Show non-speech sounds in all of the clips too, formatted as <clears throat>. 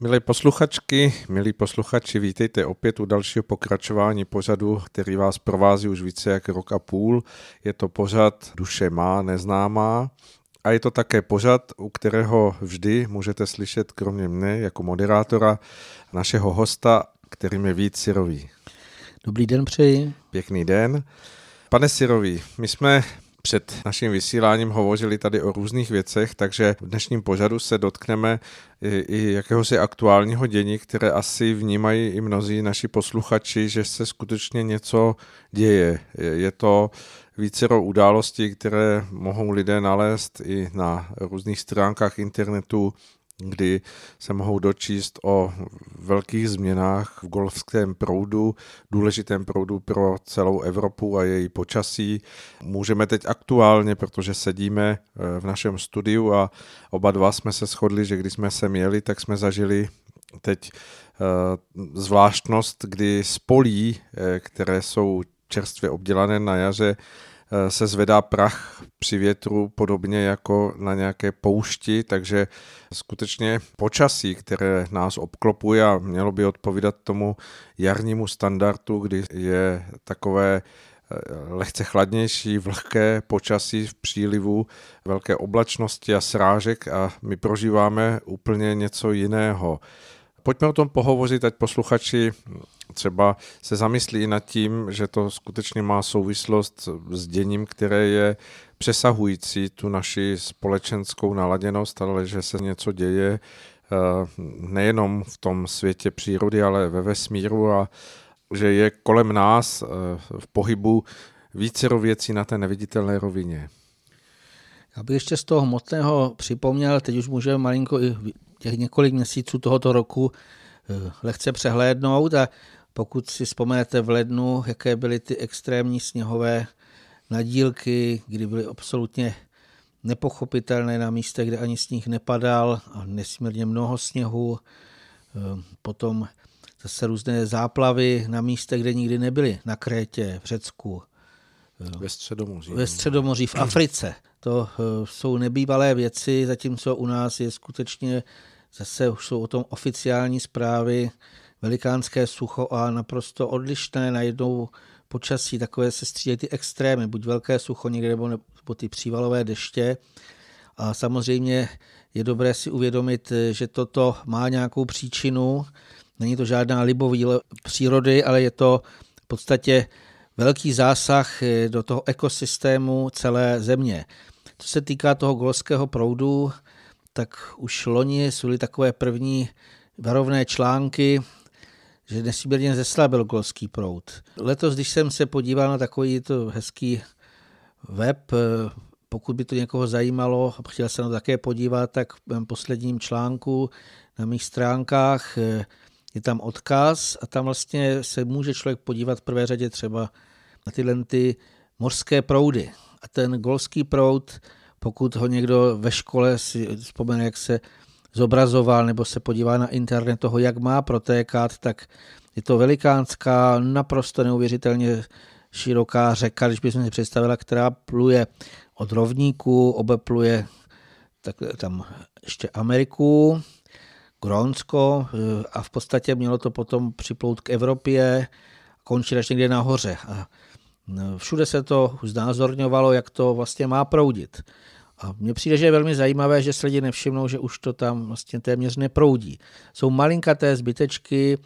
Milé posluchačky, milí posluchači, vítejte opět u dalšího pokračování pořadu, který vás provází už více jak rok a půl. Je to pořad Duše má, neznámá. A je to také pořad, u kterého vždy můžete slyšet, kromě mne jako moderátora, našeho hosta, kterým je Vít Sirový. Dobrý den přeji. Pěkný den. Pane Sirový, my jsme před naším vysíláním hovořili tady o různých věcech, takže v dnešním pořadu se dotkneme i, i jakéhosi aktuálního dění, které asi vnímají i mnozí naši posluchači, že se skutečně něco děje. Je, je to vícero událostí, které mohou lidé nalézt i na různých stránkách internetu, kdy se mohou dočíst o velkých změnách v golfském proudu, důležitém proudu pro celou Evropu a její počasí. Můžeme teď aktuálně, protože sedíme eh, v našem studiu a oba dva jsme se shodli, že když jsme se měli, tak jsme zažili teď eh, zvláštnost, kdy spolí, eh, které jsou čerstvě obdělané na jaře, se zvedá prach při větru podobně jako na nějaké poušti, takže skutečně počasí, které nás obklopuje a mělo by odpovídat tomu jarnímu standardu, kdy je takové eh, lehce chladnější, vlhké počasí v přílivu, velké oblačnosti a srážek a my prožíváme úplně něco jiného. Pojďme o tom pohovořit, ať posluchači třeba se zamyslí nad tím, že to skutečně má souvislost s děním, které je přesahující tu naši společenskou naladěnost, ale že se něco děje eh, nejenom v tom světě přírody, ale ve vesmíru a že je kolem nás eh, v pohybu více věcí na té neviditelné rovině. Já bych ještě z toho hmotného připomněl, teď už můžeme malinko i těch několik měsíců tohoto roku eh, lehce přehlédnout a pokud si vzpomenete v lednu, jaké byly ty extrémní sněhové nadílky, kdy byly absolutně nepochopitelné na místech, kde ani sníh nepadal a nesmírně mnoho sněhu. Eh, potom zase různé záplavy na místech, kde nikdy nebyly, na Krétě, v Řecku. Eh, ve Středomoří. Ve Středomoří, v Africe. To jsou nebývalé věci, zatímco u nás je skutečně Zase už jsou o tom oficiální zprávy, velikánské sucho a naprosto odlišné najednou počasí, takové se střídají ty extrémy, buď velké sucho někde nebo, nebo ty přívalové deště. A samozřejmě je dobré si uvědomit, že toto má nějakou příčinu. Není to žádná libový přírody, ale je to v podstatě velký zásah do toho ekosystému celé země. Co se týká toho golského proudu, tak už loni byly takové první varovné články, že nesmírně zeslabil golský proud. Letos, když jsem se podíval na takový to hezký web, pokud by to někoho zajímalo a chtěl se na to také podívat, tak v posledním článku na mých stránkách je tam odkaz a tam vlastně se může člověk podívat v prvé řadě třeba na tyhle ty mořské proudy. A ten golský proud pokud ho někdo ve škole si vzpomene, jak se zobrazoval nebo se podívá na internet toho, jak má protékat, tak je to velikánská, naprosto neuvěřitelně široká řeka, když bychom si představila, která pluje od rovníku, obepluje tak tam ještě Ameriku, Grónsko a v podstatě mělo to potom připlout k Evropě, končit až někde nahoře. A všude se to znázorňovalo, jak to vlastně má proudit. A mně přijde, že je velmi zajímavé, že se lidi nevšimnou, že už to tam vlastně téměř neproudí. Jsou malinkaté zbytečky,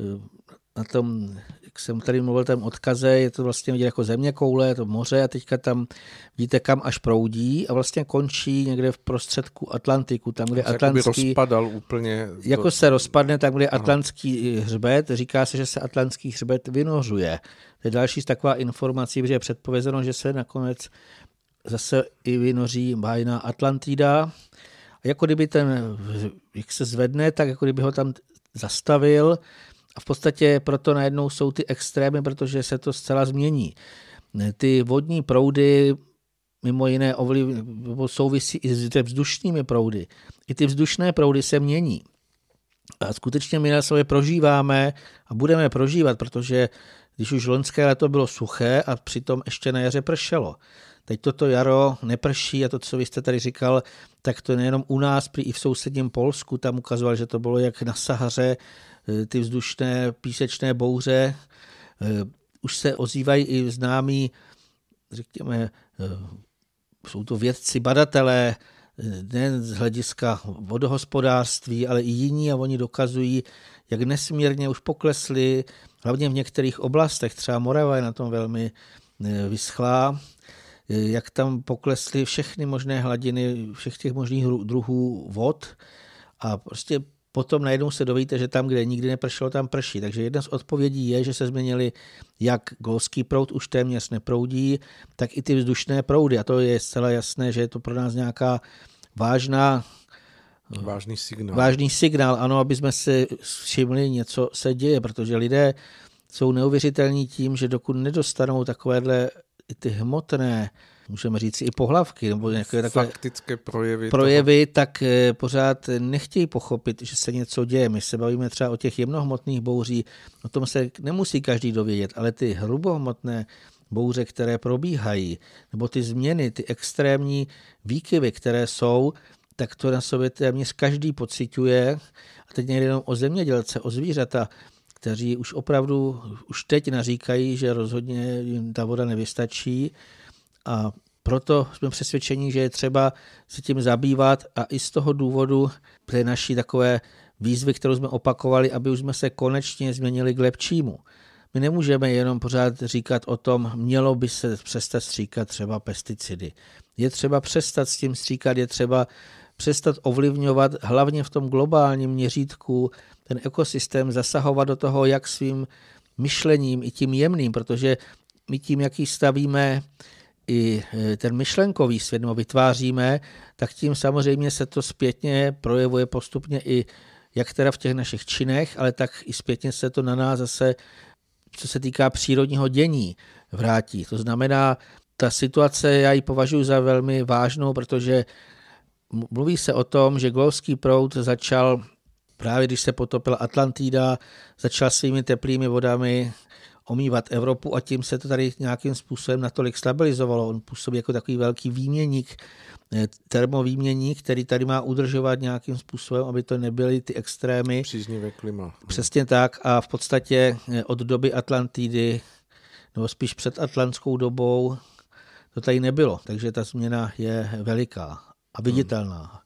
eh, na tom, jak jsem tady mluvil, tam odkaze, je to vlastně vidět jako země koule, to moře a teďka tam vidíte, kam až proudí a vlastně končí někde v prostředku Atlantiku, tam, kde Atlantský... rozpadal úplně... Jako se rozpadne tam, kde Atlantský hřbet, říká se, že se Atlantský hřbet vynořuje. To je další z taková informací, že je předpovězeno, že se nakonec zase i vynoří bájná Atlantida. A jako kdyby ten, jak se zvedne, tak jako kdyby ho tam zastavil a v podstatě proto najednou jsou ty extrémy, protože se to zcela změní. Ty vodní proudy mimo jiné ovliv, souvisí i s vzdušnými proudy. I ty vzdušné proudy se mění. A skutečně my na sobě prožíváme a budeme prožívat, protože když už loňské léto bylo suché a přitom ještě na jaře pršelo, Teď toto jaro neprší a to, co vy jste tady říkal, tak to nejenom u nás, prý i v sousedním Polsku, tam ukazoval, že to bylo jak na Sahaře, eh, ty vzdušné písečné bouře. Eh, už se ozývají i známí, řekněme, jsou to vědci, badatelé, nejen z hlediska vodohospodářství, ale i jiní a oni dokazují, jak nesmírně už poklesly, hlavně v některých oblastech, třeba Morava je na tom velmi eh, vyschlá, eh, jak tam poklesly všechny možné hladiny všech těch možných druhů vod a prostě potom najednou se dovíte, že tam, kde nikdy nepršelo, tam prší. Takže jedna z odpovědí je, že se změnily jak golský proud už téměř neproudí, tak i ty vzdušné proudy. A to je zcela jasné, že je to pro nás nějaká vážná Vážný signál. Vážný signál, ano, aby jsme si všimli, něco se děje, protože lidé jsou neuvěřitelní tím, že dokud nedostanou takovéhle i ty hmotné, můžeme říct i pohlavky, nebo nějaké takové faktické projevy, projevy toho. tak eh, pořád nechtějí pochopit, že se něco děje. My se bavíme třeba o těch jemnohmotných bouří, o tom se nemusí každý dovědět, ale ty hrubohmotné bouře, které probíhají, nebo ty změny, ty extrémní výkyvy, které jsou, tak to na sobě téměř každý pociťuje. A teď nejde jenom o zemědělce, o zvířata, kteří už opravdu už teď naříkají, že rozhodně jim ta voda nevystačí a proto jsme přesvědčeni, že je třeba se tím zabývat a i z toho důvodu té naší takové výzvy, kterou jsme opakovali, aby už jsme se konečně změnili k lepšímu. My nemůžeme jenom pořád říkat o tom, mělo by se přestat stříkat třeba pesticidy. Je třeba přestat s tím stříkat, je třeba přestat ovlivňovat hlavně v tom globálním měřítku ten ekosystém, zasahovat do toho jak svým myšlením i tím jemným, protože my tím, jaký stavíme i e, ten myšlenkový svět, nebo vytváříme, tak tím samozřejmě se to zpětně projevuje postupně i jak teda v těch našich činech, ale tak i zpětně se to na nás zase, co se týká přírodního dění, vrátí. To znamená, ta situace, já ji považuji za velmi vážnou, protože mluví se o tom, že golský proud začal právě když se potopila Atlantida, začal svými teplými vodami omývat Evropu a tím se to tady nějakým způsobem natolik stabilizovalo. On působí jako takový velký výměník, eh, termovýměník, který tady má udržovat nějakým způsobem, aby to nebyly ty extrémy. Příznivé klima. Přesně tak a v podstatě eh, od doby Atlantidy, nebo spíš před atlantskou dobou, to tady nebylo, takže ta změna je veliká a viditelná. Hmm.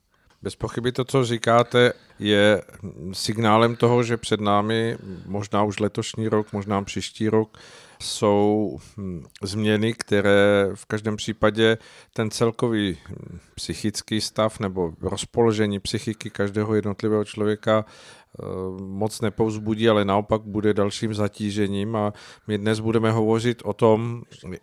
Bez pochyby to, co říkáte, je signálem toho, že před námi možná už letošní rok, možná příští rok jsou hm, změny, které v každém případě ten celkový hm, psychický stav nebo rozpoložení psychiky každého jednotlivého člověka moc nepovzbudí, ale naopak bude dalším zatížením a my dnes budeme hovořit o tom,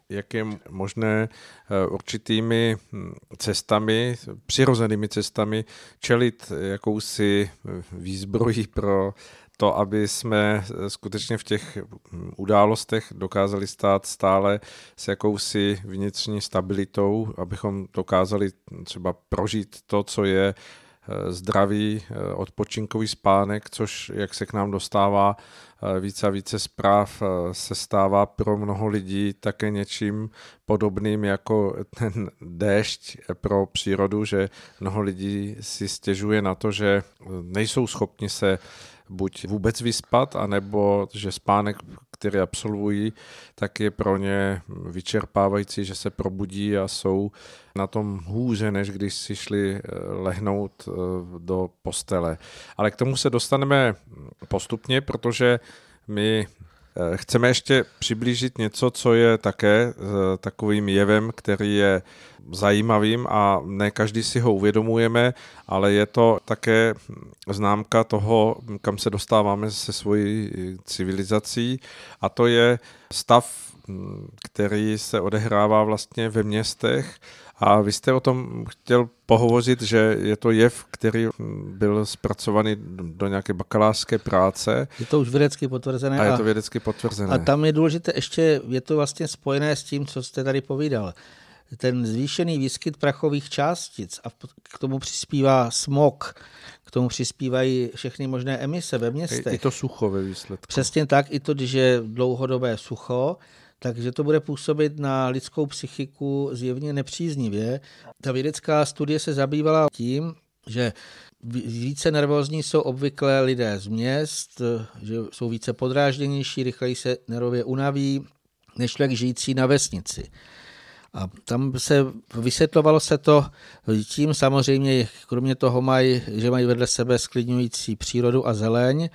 jak je možné eh, určitými hm, cestami, přirozenými cestami čelit jakousi výzbrojí pro to, aby jsme skutečně v těch hm, událostech dokázali stát stále s jakousi vnitřní stabilitou, abychom dokázali třeba prožít to, co je Eh, zdravý eh, odpočinkový spánek, což jak se k nám dostává eh, více a více zpráv, se stává pro mnoho lidí také něčím podobným jako ten déšť pro přírodu, že mnoho lidí si stěžuje na to, že nejsou schopni se buď vůbec vyspat, anebo že spánek, který absolvují, tak je pro ně vyčerpávající, že se probudí a jsou na tom hůře, než když si šli eh, lehnout eh, do postele. Ale k tomu se dostaneme postupně, protože my Chceme ještě přiblížit něco, co je také takovým jevem, který je zajímavým a ne každý si ho uvědomujeme, ale je to také známka toho, kam se dostáváme se svojí civilizací a to je stav, který se odehrává vlastně ve městech a vy jste o tom chtěl pohovořit, že je to jev, který byl zpracovaný do nějaké bakalářské práce. Je to už vědecky potvrzené. A je to vědecky potvrzené. A tam je důležité ještě, je to vlastně spojené s tím, co jste tady povídal ten zvýšený výskyt prachových částic a k tomu přispívá smog, k tomu přispívají všechny možné emise ve městech. I, i to sucho ve výsledku. Přesně tak, i to, když je dlouhodobé sucho, takže to bude působit na lidskou psychiku zjevně nepříznivě. Ta vědecká studie se zabývala tím, že více nervózní jsou obvykle lidé z měst, že jsou více podrážděnější, rychleji se nervově unaví, než člověk žijící na vesnici. A tam se vysvětlovalo se to tím samozřejmě, kromě toho mají, že mají vedle sebe sklidňující přírodu a zeleň,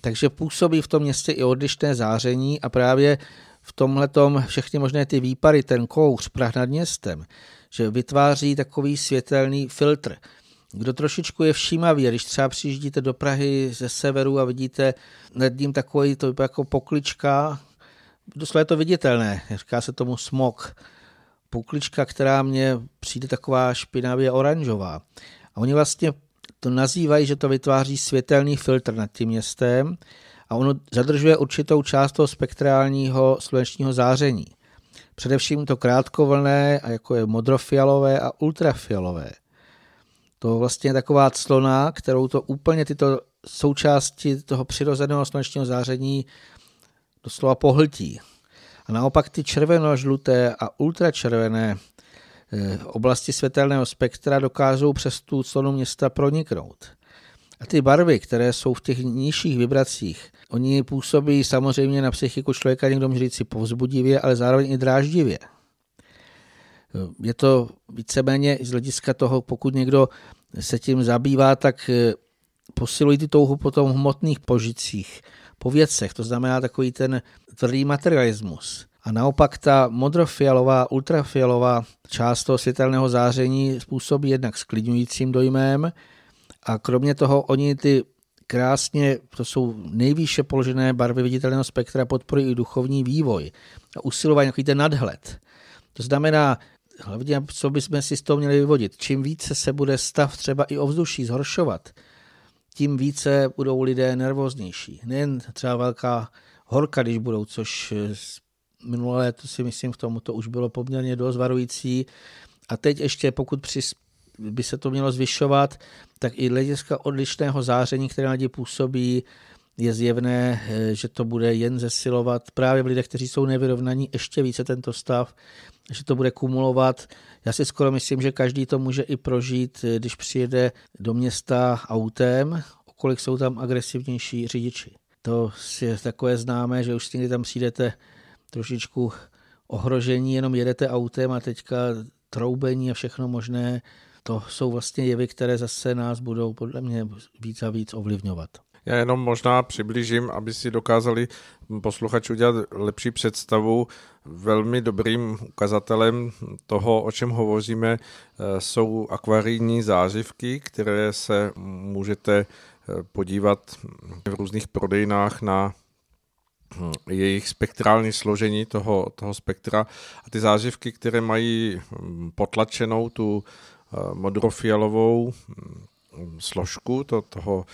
takže působí v tom městě i odlišné záření a právě v tomhle všechny možné ty výpary, ten kouř, prach nad městem, že vytváří takový světelný filtr. Kdo trošičku je všímavý, když třeba přijíždíte do Prahy ze severu a vidíte nad ním takový to jako poklička, doslova je to viditelné, říká se tomu smog, poklička, která mně přijde taková špinavě oranžová. A oni vlastně to nazývají, že to vytváří světelný filtr nad tím městem a ono zadržuje určitou část toho spektrálního slunečního záření. Především to krátkovlné, jako je modrofialové a ultrafialové. To vlastně je taková clona, kterou to úplně tyto součásti toho přirozeného slunečního záření doslova pohltí. A naopak ty červeno-žluté a ultračervené eh, oblasti světelného spektra dokážou přes tu clonu města proniknout. A ty barvy, které jsou v těch nižších vibracích, oni působí samozřejmě na psychiku člověka, někdo může říct povzbudivě, ale zároveň i dráždivě. Je to víceméně z hlediska toho, pokud někdo se tím zabývá, tak eh, posilují ty touhu po tom hmotných požicích, po věcech, to znamená takový ten tvrdý materialismus. A naopak ta modrofialová, ultrafialová část toho světelného záření způsobí jednak sklidňujícím dojmem a kromě toho oni ty krásně, to jsou nejvýše položené barvy viditelného spektra, podporují i duchovní vývoj a usilování nějaký ten nadhled. To znamená, hlavně, co bychom si z toho měli vyvodit, čím více se bude stav třeba i ovzduší zhoršovat, tím více budou lidé nervóznější. Nejen třeba velká horka, když budou, což minulé léto si myslím, v tomu to už bylo poměrně dost varující. A teď ještě, pokud při, by se to mělo zvyšovat, tak i hlediska odlišného záření, které na lidi působí, je zjevné, že to bude jen zesilovat právě v lidech, kteří jsou nevyrovnaní, ještě více tento stav, že to bude kumulovat. Já si skoro myslím, že každý to může i prožít, když přijede do města autem, okolik jsou tam agresivnější řidiči. To je takové známé, že už někdy tam přijdete trošičku ohrožení, jenom jedete autem a teďka troubení a všechno možné. To jsou vlastně jevy, které zase nás budou podle mě víc a víc ovlivňovat. Já jenom možná přiblížím, aby si dokázali posluchači udělat lepší představu. Velmi dobrým ukazatelem toho, o čem hovoříme, eh, jsou akvarijní zářivky, které se můžete eh, podívat v různých prodejnách na hm, jejich spektrální složení toho, toho spektra a ty zářivky, které mají hm, potlačenou tu modrofialovou hm, složku to, toho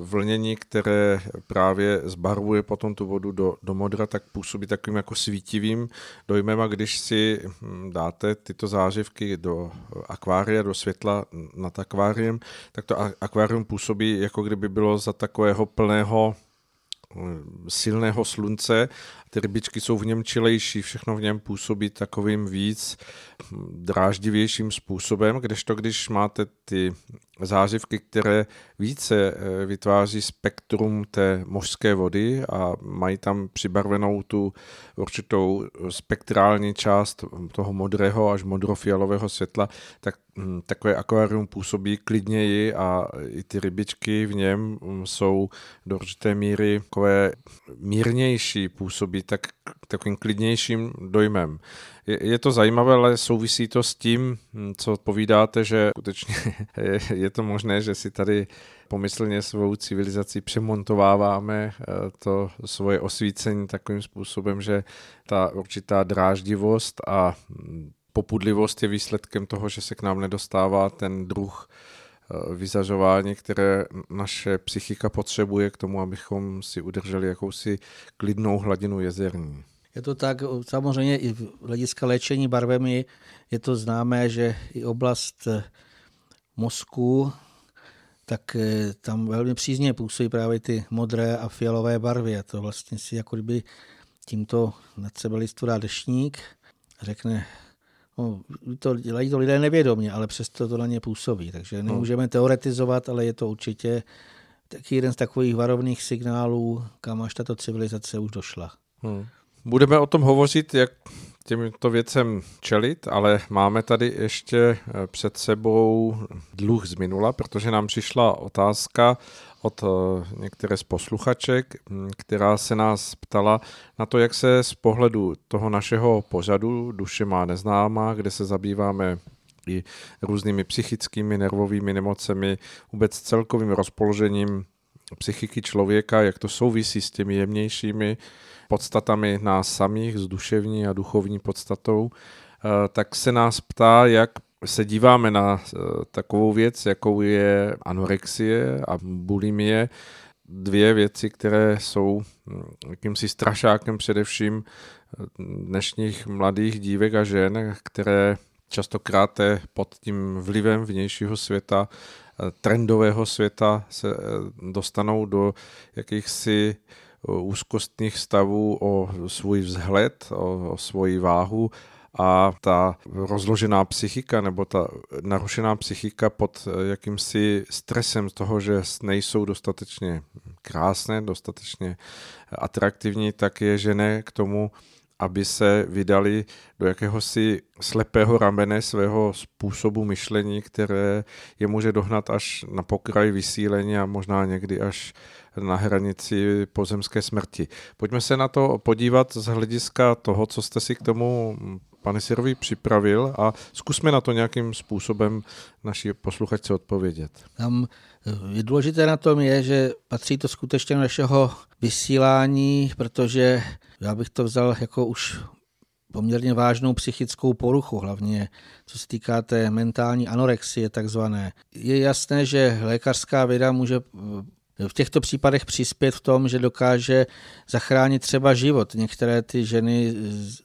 vlnění, které právě zbarvuje potom tu vodu do, do modra, tak působí takovým jako svítivým dojmem. A když si hm, dáte tyto zářivky do akvária, do světla nad akváriem, tak to akvárium působí jako kdyby bylo za takového plného silného slunce. Ty rybičky jsou v něm čilejší, všechno v něm působí takovým víc dráždivějším způsobem, kdežto když máte ty zářivky, které více eh, vytváří spektrum té mořské vody a mají tam přibarvenou tu určitou spektrální část toho modrého až modrofialového světla, tak takové akvárium působí klidněji a i ty rybičky v něm hm, jsou do určité míry takové mírnější, působí tak takovým klidnějším dojmem. Je, je to zajímavé, ale souvisí to s tím, hm, co povídáte, že skutečně <laughs> je, je to možné, že si tady pomyslně svou civilizaci přemontováváme eh, to svoje osvícení takovým způsobem, že ta určitá dráždivost a popudlivost je výsledkem toho, že se k nám nedostává ten druh eh, vyzařování, které naše psychika potřebuje k tomu, abychom si udrželi jakousi klidnou hladinu jezerní. Je to tak, samozřejmě i v hlediska léčení barvemi je to známé, že i oblast eh, mozku, tak eh, tam velmi přízně působí právě ty modré a fialové barvy. A to vlastně si jako kdyby tímto nad sebe listu dá dešník řekne, no, to, dělají to lidé nevědomě, ale přesto to na ně působí. Takže hmm. nemůžeme teoretizovat, ale je to určitě taky jeden z takových varovných signálů, kam až tato civilizace už došla. Hmm. Budeme o tom hovořit, jak těmto věcem čelit, ale máme tady ještě eh, před sebou dluh z minula, protože nám přišla otázka od eh, některé z posluchaček, hm, která se nás ptala na to, jak se z pohledu toho našeho pořadu Duše má neznámá, kde se zabýváme i různými psychickými, nervovými nemocemi, vůbec celkovým rozpoložením psychiky člověka, jak to souvisí s těmi jemnějšími podstatami nás samých, s duševní a duchovní podstatou, eh, tak se nás ptá, jak se díváme na eh, takovou věc, jakou je anorexie a bulimie, dvě věci, které jsou hm, jakýmsi strašákem především eh, dnešních mladých dívek a žen, které častokrát pod tím vlivem vnějšího světa, trendového světa se dostanou do jakýchsi úzkostných stavů o svůj vzhled, o, o svoji váhu a ta rozložená psychika nebo ta narušená psychika pod jakýmsi stresem z toho, že nejsou dostatečně krásné, dostatečně atraktivní, tak je žene k tomu, aby se vydali do jakéhosi slepého ramene svého způsobu myšlení, které je může dohnat až na pokraj vysílení a možná někdy až na hranici pozemské smrti. Pojďme se na to podívat z hlediska toho, co jste si k tomu pane Sirovi připravil a zkusme na to nějakým způsobem naši posluchačce odpovědět. Tam eh, je důležité na tom je, že patří to skutečně našeho vysílání, protože já bych to vzal jako už poměrně vážnou psychickou poruchu, hlavně co se týká té mentální anorexie takzvané. Je jasné, že lékařská věda může v těchto případech přispět v tom, že dokáže zachránit třeba život. Některé ty ženy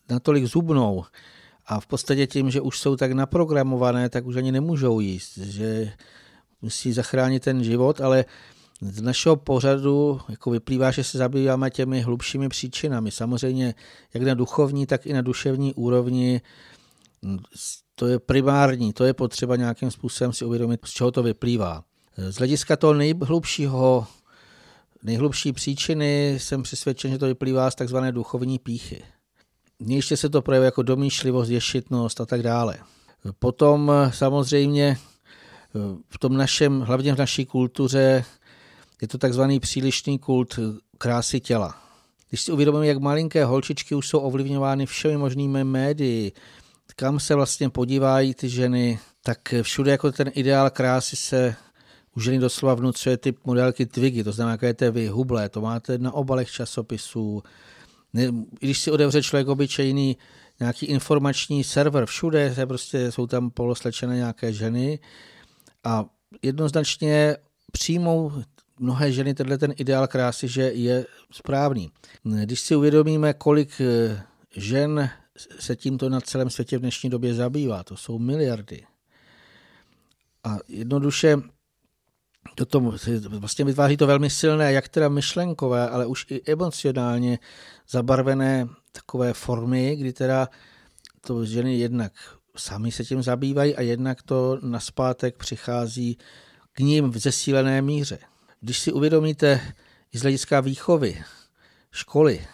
natolik zubnou a v podstatě tím, že už jsou tak naprogramované, tak už ani nemůžou jíst, že musí zachránit ten život, ale z našeho pořadu jako vyplývá, že se zabýváme těmi hlubšími příčinami. Samozřejmě jak na duchovní, tak i na duševní úrovni to je primární, to je potřeba nějakým způsobem si uvědomit, z čeho to vyplývá. Z hlediska toho nejhlubšího, nejhlubší příčiny jsem přesvědčen, že to vyplývá z takzvané duchovní píchy. Ještě se to projevuje jako domýšlivost, ješitnost a tak dále. Potom samozřejmě v tom našem, hlavně v naší kultuře, je to takzvaný přílišný kult krásy těla. Když si uvědomíme, jak malinké holčičky už jsou ovlivňovány všemi možnými médii, kam se vlastně podívají ty ženy, tak všude jako ten ideál krásy se u ženy doslova vnucuje typ modelky Twiggy, to znamená, jaké je vyhublé, to máte na obalech časopisů. Když si otevře člověk obyčejný nějaký informační server všude, se prostě jsou tam poloslečené nějaké ženy a jednoznačně přijmou mnohé ženy tenhle ten ideál krásy, že je správný. Když si uvědomíme, kolik eh, žen se tímto na celém světě v dnešní době zabývá, to jsou miliardy. A jednoduše toto vlastně vytváří to velmi silné, jak teda myšlenkové, ale už i emocionálně zabarvené takové formy, kdy teda to ženy jednak sami se tím zabývají a jednak to naspátek přichází k ním v zesílené míře. Když si uvědomíte i z hlediska výchovy, školy,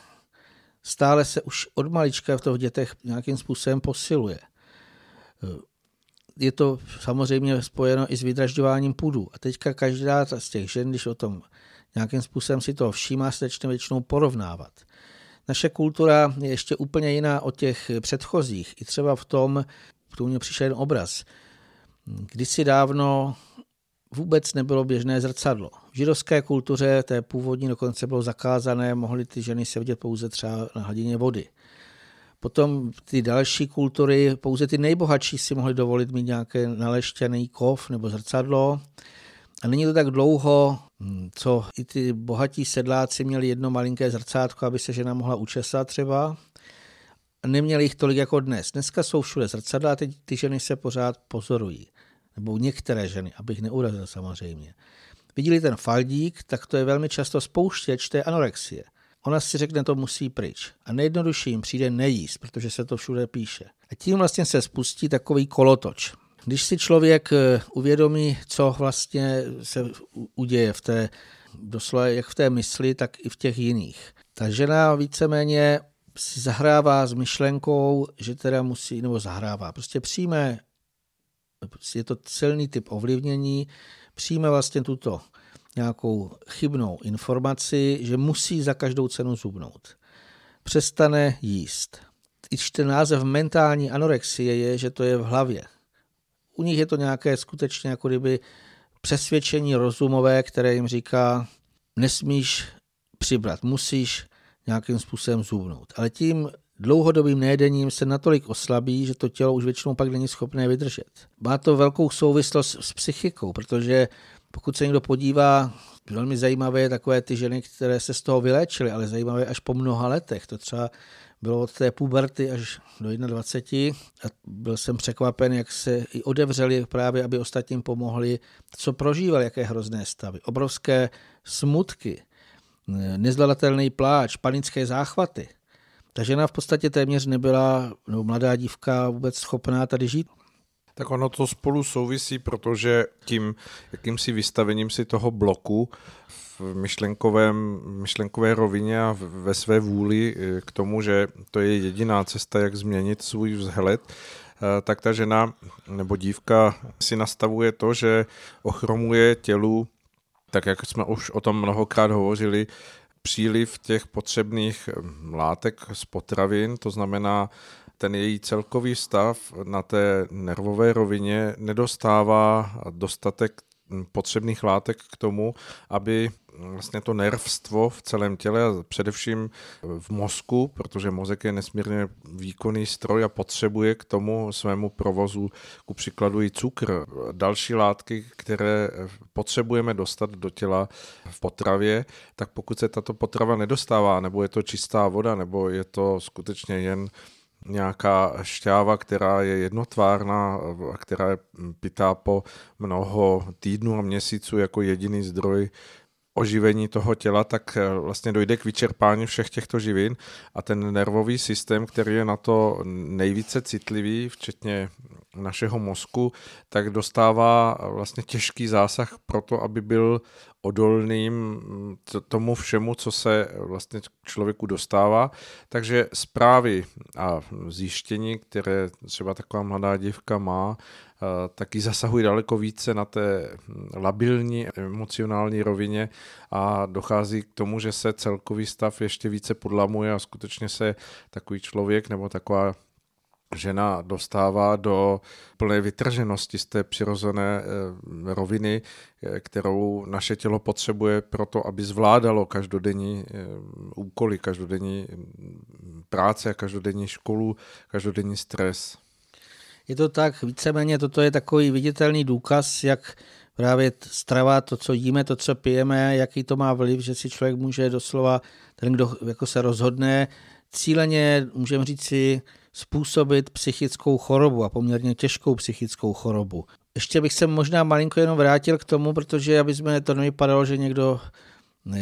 stále se už od malička v těch dětech nějakým způsobem posiluje je to samozřejmě spojeno i s vydražďováním půdu. A teďka každá z těch žen, když o tom nějakým způsobem si to všímá, se začne většinou porovnávat. Naše kultura je ještě úplně jiná od těch předchozích. I třeba v tom, k tomu mě přišel jeden obraz. Kdysi dávno vůbec nebylo běžné zrcadlo. V židovské kultuře, té původní dokonce bylo zakázané, mohly ty ženy se vidět pouze třeba na hladině vody. Potom ty další kultury, pouze ty nejbohatší si mohli dovolit mít nějaké naleštěný kov nebo zrcadlo. A není to tak dlouho, co i ty bohatí sedláci měli jedno malinké zrcátko, aby se žena mohla učesat třeba. Neměli jich tolik jako dnes. Dneska jsou všude zrcadla a teď ty ženy se pořád pozorují. Nebo některé ženy, abych neurazil samozřejmě. Vidíli ten faldík, tak to je velmi často spouštěč té anorexie. Ona si řekne, to musí pryč. A nejjednodušší jim přijde nejíst, protože se to všude píše. A tím vlastně se spustí takový kolotoč. Když si člověk eh, uvědomí, co vlastně se uděje v té, doslova jak v té mysli, tak i v těch jiných. Ta žena víceméně si zahrává s myšlenkou, že teda musí, nebo zahrává, prostě přijme, je to silný typ ovlivnění, přijme vlastně tuto nějakou chybnou informaci, že musí za každou cenu zubnout. Přestane jíst. I ten název mentální anorexie je, že to je v hlavě. U nich je to nějaké skutečně jako kdyby přesvědčení rozumové, které jim říká, nesmíš přibrat, musíš nějakým způsobem zubnout. Ale tím dlouhodobým nejedením se natolik oslabí, že to tělo už většinou pak není schopné vydržet. Má to velkou souvislost s psychikou, protože pokud se někdo podívá, velmi zajímavé takové ty ženy, které se z toho vyléčily, ale zajímavé až po mnoha letech. To třeba bylo od té puberty až do 21 a byl jsem překvapen, jak se i odevřeli právě, aby ostatním pomohli, co prožívali, jaké hrozné stavy. Obrovské smutky, nezvladatelný pláč, panické záchvaty. Ta žena v podstatě téměř nebyla, nebo mladá dívka vůbec schopná tady žít. Tak ono to spolu souvisí, protože tím jakýmsi vystavením si toho bloku v myšlenkovém, myšlenkové rovině a ve své vůli eh, k tomu, že to je jediná cesta, jak změnit svůj vzhled, eh, tak ta žena nebo dívka si nastavuje to, že ochromuje tělu, tak jak jsme už o tom mnohokrát hovořili, příliv těch potřebných eh, látek z potravin, to znamená ten její celkový stav na té nervové rovině nedostává dostatek potřebných látek k tomu, aby vlastně to nervstvo v celém těle a především v mozku, protože mozek je nesmírně výkonný stroj a potřebuje k tomu svému provozu ku příkladu i cukr. Další látky, které potřebujeme dostat do těla v potravě, tak pokud se tato potrava nedostává, nebo je to čistá voda, nebo je to skutečně jen nějaká šťáva, která je jednotvárná a která je pitá po mnoho týdnů a měsíců jako jediný zdroj oživení toho těla, tak eh, vlastně dojde k vyčerpání všech těchto živin. A ten nervový systém, který je na to nejvíce citlivý, včetně našeho mozku, tak dostává vlastně těžký zásah pro to, aby byl odolným tomu všemu, co se vlastně člověku dostává. Takže zprávy a zjištění, které třeba taková mladá dívka má, taky zasahují daleko více na té labilní emocionální rovině a dochází k tomu, že se celkový stav ještě více podlamuje a skutečně se takový člověk nebo taková žena dostává do plné vytrženosti z té přirozené eh, roviny, eh, kterou naše tělo potřebuje pro to, aby zvládalo každodenní eh, úkoly, každodenní mm, práce každodenní školu, každodenní stres. Je to tak, víceméně toto je takový viditelný důkaz, jak právě strava, to, co jíme, to, co pijeme, jaký to má vliv, že si člověk může doslova, ten, kdo jako se rozhodne, cíleně, můžeme říct si, způsobit psychickou chorobu a poměrně těžkou psychickou chorobu. Ještě bych se možná malinko jenom vrátil k tomu, protože aby jsme to nevypadalo, že někdo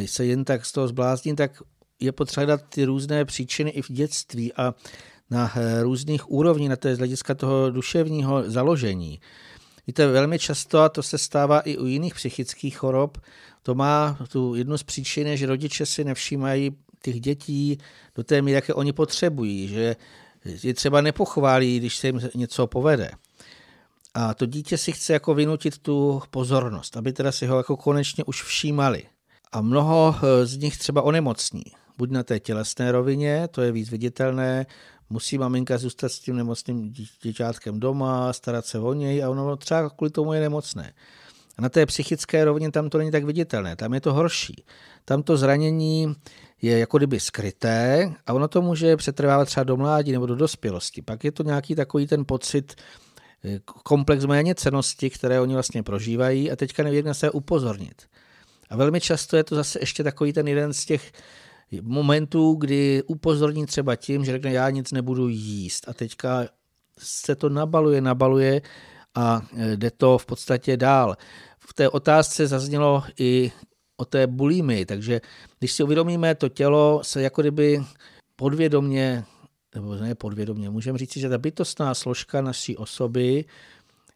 se jen tak z toho zblázní, tak je potřeba dát ty různé příčiny i v dětství a na eh, různých úrovních, na té z hlediska toho duševního založení. Víte, velmi často, a to se stává i u jiných psychických chorob, to má tu jednu z příčin, že rodiče si nevšímají těch dětí do té míry, jaké oni potřebují, že je třeba nepochválí, když se jim něco povede. A to dítě si chce jako vynutit tu pozornost, aby teda si ho jako konečně už všímali. A mnoho eh, z nich třeba onemocní. Buď na té tělesné rovině, to je víc viditelné, musí maminka zůstat s tím nemocným děťátkem doma, starat se o něj a ono třeba kvůli tomu je nemocné. A na té psychické rovině tam to není tak viditelné, tam je to horší. Tam to zranění je jako kdyby skryté a ono to může přetrvávat třeba do mládí nebo do dospělosti. Pak je to nějaký takový ten pocit, eh, komplex cenosti, které oni vlastně prožívají a teďka neví, jak se upozornit. A velmi často je to zase ještě takový ten jeden z těch momentů, kdy upozorní třeba tím, že řekne, já nic nebudu jíst a teďka se to nabaluje, nabaluje a e, jde to v podstatě dál. V té otázce zaznělo i o té bulimy. Takže když si uvědomíme, to tělo se jako kdyby podvědomně, nebo ne podvědomně, můžeme říct, že ta bytostná složka naší osoby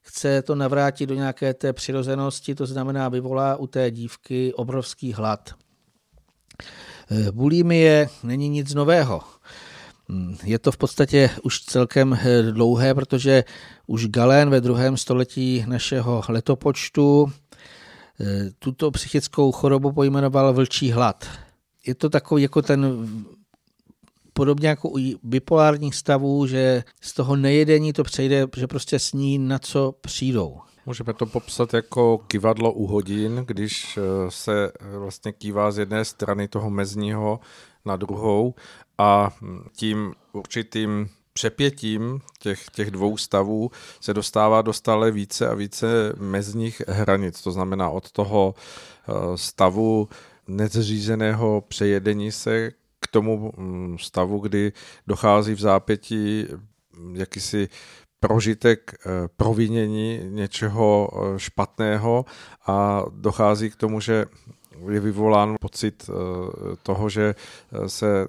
chce to navrátit do nějaké té přirozenosti, to znamená vyvolá u té dívky obrovský hlad. Eh, bulimie není nic nového. Hmm, je to v podstatě už celkem eh, dlouhé, protože už Galen ve druhém století našeho letopočtu tuto psychickou chorobu pojmenoval vlčí hlad. Je to takový jako ten podobně jako u bipolárních stavů, že z toho nejedení to přejde, že prostě sní na co přijdou. Můžeme to popsat jako kivadlo u hodin, když eh, se vlastně kývá z jedné strany toho mezního na druhou a tím určitým přepětím těch, těch dvou stavů se dostává do stále více a více mezních hranic. To znamená od toho eh, stavu nezřízeného přejedení se k tomu mm, stavu, kdy dochází v zápětí jakýsi prožitek eh, provinění něčeho eh, špatného a dochází k tomu, že je vyvolán pocit eh, toho, že se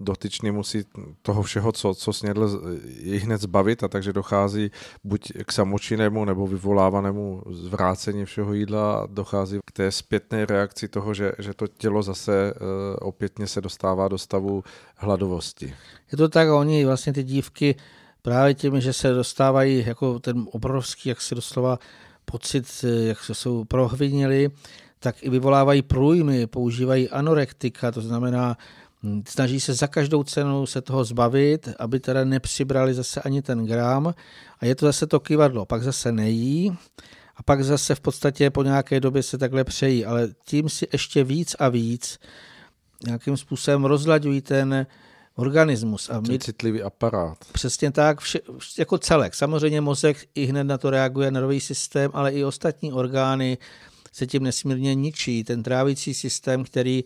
dotyčný musí toho všeho, co, co snědl, i hned zbavit a takže dochází buď k samočinnému nebo vyvolávanému zvrácení všeho jídla a dochází k té zpětné reakci toho, že, že to tělo zase opětně se dostává do stavu hladovosti. Je to tak, oni vlastně ty dívky právě tím, že se dostávají jako ten obrovský, jak si doslova pocit, jak se jsou prohvinili, tak i vyvolávají průjmy, používají anorektika, to znamená, hm, snaží se za každou cenu se toho zbavit, aby teda nepřibrali zase ani ten gram a je to zase to kivadlo. Pak zase nejí a pak zase v podstatě po nějaké době se takhle přejí, ale tím si ještě víc a víc nějakým způsobem rozlaďují ten, organismus. A my, citlivý aparát. Přesně tak, vše, jako celek. Samozřejmě mozek i hned na to reaguje, nervový systém, ale i ostatní orgány se tím nesmírně ničí. Ten trávicí systém, který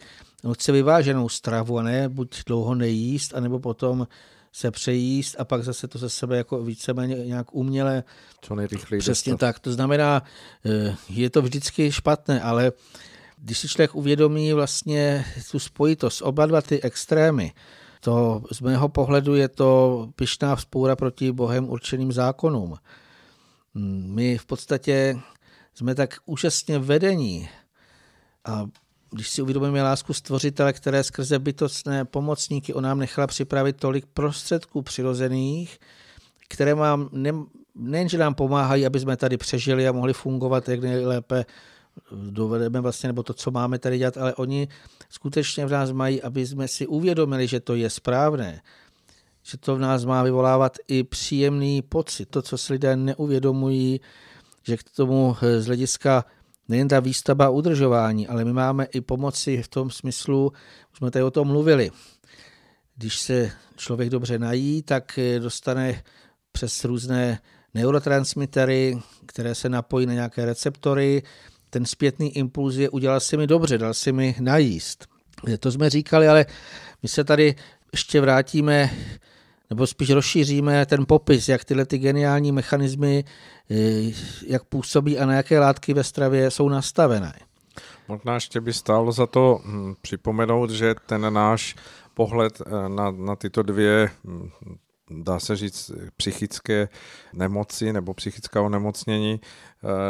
chce vyváženou stravu a ne buď dlouho nejíst, anebo potom se přejíst a pak zase to ze sebe jako víceméně nějak uměle. Co nejrychleji. Přesně dostat. tak. To znamená, eh, je to vždycky špatné, ale když si člověk uvědomí vlastně tu spojitost, oba dva ty extrémy, to z mého pohledu je to pyšná vzpoura proti Bohem určeným zákonům. My v podstatě jsme tak úžasně vedení. A když si uvědomíme lásku stvořitele, které skrze bytostné pomocníky on nám nechala připravit tolik prostředků přirozených, které mám, ne, nejenže nám pomáhají, aby jsme tady přežili a mohli fungovat jak nejlépe dovedeme vlastně, nebo to, co máme tady dělat, ale oni skutečně v nás mají, aby jsme si uvědomili, že to je správné, že to v nás má vyvolávat i příjemný pocit, to, co si lidé neuvědomují, že k tomu z hlediska nejen ta výstava a udržování, ale my máme i pomoci v tom smyslu, už jsme tady o tom mluvili, když se člověk dobře nají, tak dostane přes různé neurotransmitery, které se napojí na nějaké receptory, ten zpětný impuls je udělal si mi dobře, dal si mi najíst. To jsme říkali, ale my se tady ještě vrátíme nebo spíš rozšíříme ten popis, jak tyhle ty geniální mechanismy, eh, jak působí a na jaké látky ve stravě jsou nastavené. Možná ještě by stálo za to hm, připomenout, že ten náš pohled eh, na, na tyto dvě hm, dá se říct, psychické nemoci nebo psychická onemocnění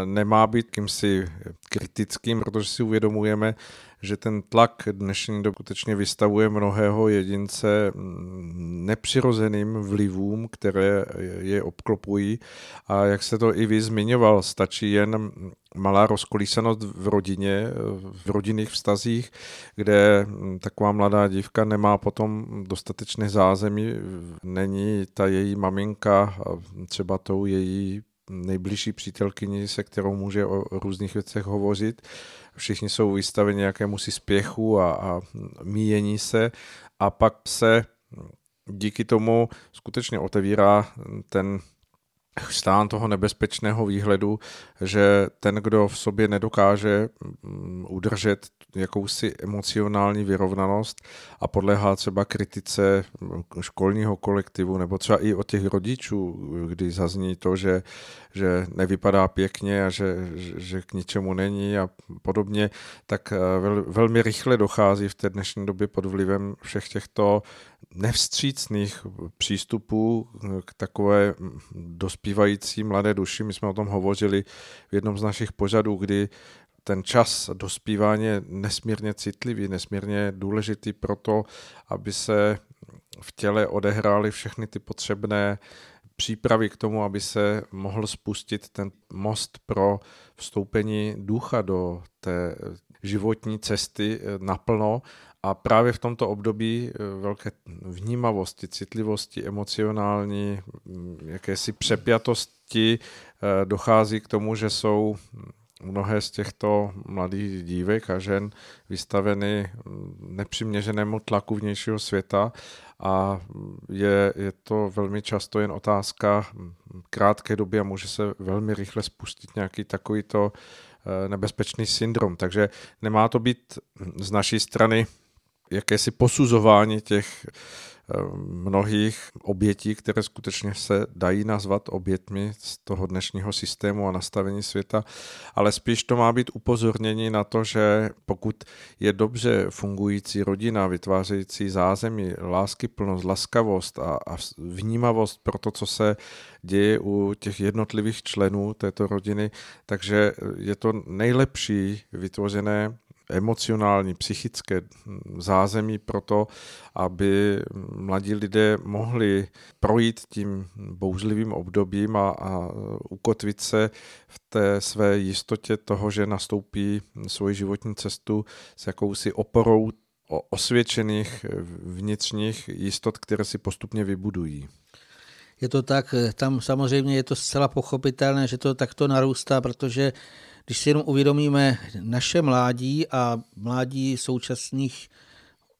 nemá být kýmsi kritickým, protože si uvědomujeme, že ten tlak dnešní doby skutečně vystavuje mnohého jedince mm, nepřirozeným vlivům, které je obklopují. A jak se to i vy zmiňoval, stačí jen malá rozkolísanost v rodině, v rodinných vztazích, kde mm, taková mladá dívka nemá potom dostatečné zázemí, není ta její maminka třeba tou její nejbližší přítelkyni, se kterou může o různých věcech hovořit. Všichni jsou vystaveni nějakému si spěchu a, a míjení se a pak se díky tomu skutečně otevírá ten stán toho nebezpečného výhledu, že ten, kdo v sobě nedokáže mm, udržet jakousi emocionální vyrovnanost a podléhá třeba kritice mm, školního kolektivu nebo třeba i od těch rodičů, kdy zazní to, že, že nevypadá pěkně a že, že k ničemu není a podobně, tak eh, vel, velmi rychle dochází v té dnešní době pod vlivem všech těchto nevstřícných přístupů k takové dospívající mladé duši. My jsme o tom hovořili v jednom z našich pořadů, kdy ten čas dospívání je nesmírně citlivý, nesmírně důležitý pro to, aby se v těle odehrály všechny ty potřebné přípravy k tomu, aby se mohl spustit ten most pro vstoupení ducha do té životní cesty naplno a právě v tomto období eh, velké vnímavosti, citlivosti, emocionální, mm, jakési přepjatosti eh, dochází k tomu, že jsou mnohé z těchto mladých dívek a žen vystaveny mm, nepřiměřenému tlaku vnějšího světa a je, je to velmi často jen otázka mm, krátké doby a může se velmi rychle spustit nějaký takovýto eh, nebezpečný syndrom. Takže nemá to být z naší strany jakési posuzování těch eh, mnohých obětí, které skutečně se dají nazvat obětmi z toho dnešního systému a nastavení světa, ale spíš to má být upozornění na to, že pokud je dobře fungující rodina, vytvářející zázemí, lásky, plnost, laskavost a, a vnímavost pro to, co se děje u těch jednotlivých členů této rodiny, takže je to nejlepší vytvořené emocionální, psychické zázemí pro to, aby mladí lidé mohli projít tím bouřlivým obdobím a, a ukotvit se v té své jistotě toho, že nastoupí svoji životní cestu s jakousi oporou osvědčených vnitřních jistot, které si postupně vybudují. Je to tak, tam samozřejmě je to zcela pochopitelné, že to takto narůstá, protože když si jenom uvědomíme naše mládí a mládí současných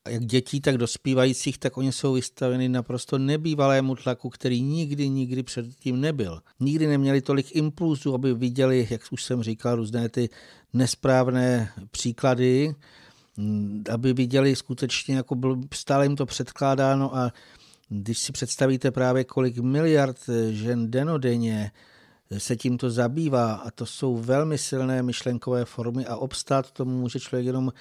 jak dětí, tak dospívajících, tak oni jsou vystaveni naprosto nebývalému tlaku, který nikdy, nikdy předtím nebyl. Nikdy neměli tolik impulzů, aby viděli, jak už jsem říkal, různé ty nesprávné příklady, aby viděli skutečně, jako bylo stále jim to předkládáno a když si představíte právě, kolik miliard žen denodenně se tímto zabývá a to jsou velmi silné myšlenkové formy a obstát tomu může člověk jenom,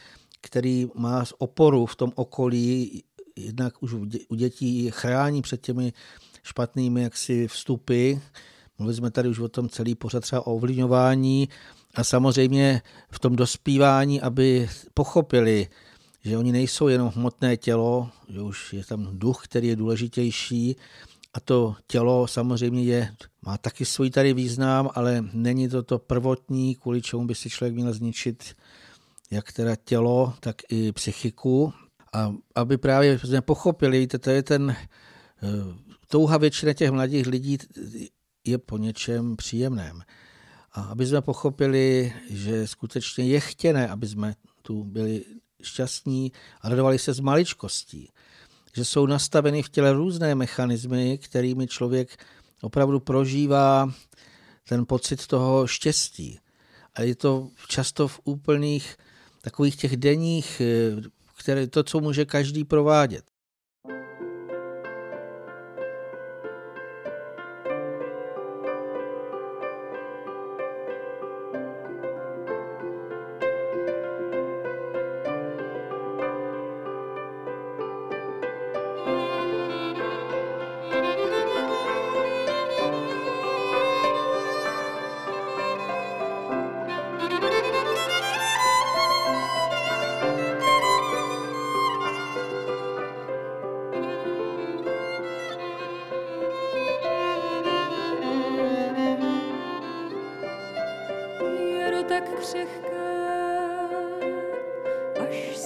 který má oporu v tom okolí, jednak už u dětí chrání před těmi špatnými jaksi vstupy. Mluvili jsme tady už o tom celý pořad třeba o ovlivňování a samozřejmě v tom dospívání, aby pochopili, že oni nejsou jenom hmotné tělo, že už je tam duch, který je důležitější a to tělo samozřejmě je, má taky svůj tady význam, ale není to to prvotní, kvůli čemu by si člověk měl zničit jak teda tělo, tak i psychiku. A aby právě jsme pochopili, to je ten eh, touha většina těch mladých lidí je po něčem příjemném. A aby jsme pochopili, že skutečně je chtěné, aby jsme tu byli šťastní a radovali se z maličkostí že jsou nastaveny v těle různé mechanismy, kterými člověk opravdu prožívá ten pocit toho štěstí. A je to často v úplných takových těch denních, eh, které, to, co může každý provádět.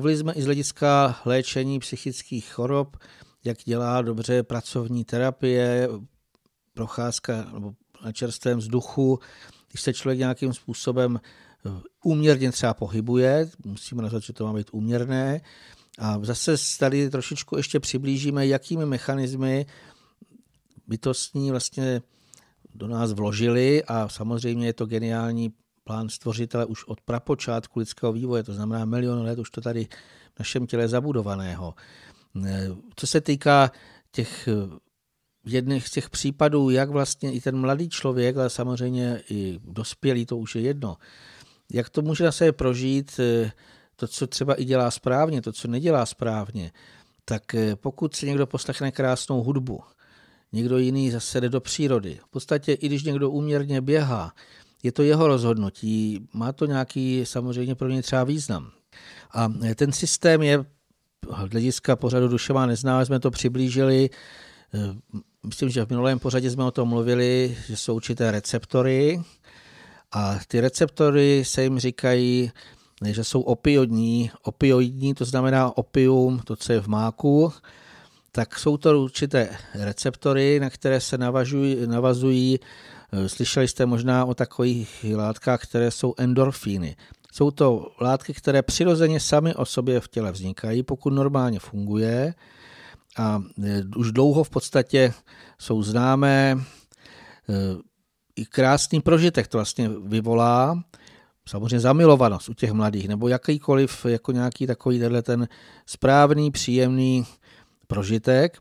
Mluvili jsme i z hlediska léčení psychických chorob, jak dělá dobře pracovní terapie, procházka nebo na čerstvém vzduchu, když se člověk nějakým způsobem eh, úměrně třeba pohybuje, musíme nazvat, že to má být úměrné, a zase tady trošičku ještě přiblížíme, jakými mechanismy bytostní vlastně do nás vložili a samozřejmě je to geniální plán stvořitele už od prapočátku lidského vývoje, to znamená milion let, už to tady v našem těle zabudovaného. Co se týká těch jedných z těch případů, jak vlastně i ten mladý člověk, ale samozřejmě i dospělý, to už je jedno, jak to může na sebe prožít, to, co třeba i dělá správně, to, co nedělá správně, tak pokud si někdo poslechne krásnou hudbu, někdo jiný zase jde do přírody. V podstatě, i když někdo úměrně běhá, je to jeho rozhodnutí, má to nějaký samozřejmě pro ně třeba význam. A ten systém je, hlediska pořadu duše má nezná, jsme to přiblížili, myslím, že v minulém pořadě jsme o tom mluvili, že jsou určité receptory a ty receptory se jim říkají, že jsou opioidní. Opioidní, to znamená opium, to, co je v máku, tak jsou to určité receptory, na které se navazují Eh, slyšeli jste možná o takových látkách, které jsou endorfíny. Jsou to látky, které přirozeně sami o sobě v těle vznikají, pokud normálně funguje a eh, už dlouho v podstatě jsou známé. Eh, I krásný prožitek to vlastně vyvolá, samozřejmě zamilovanost u těch mladých, nebo jakýkoliv jako nějaký takový ten správný, příjemný prožitek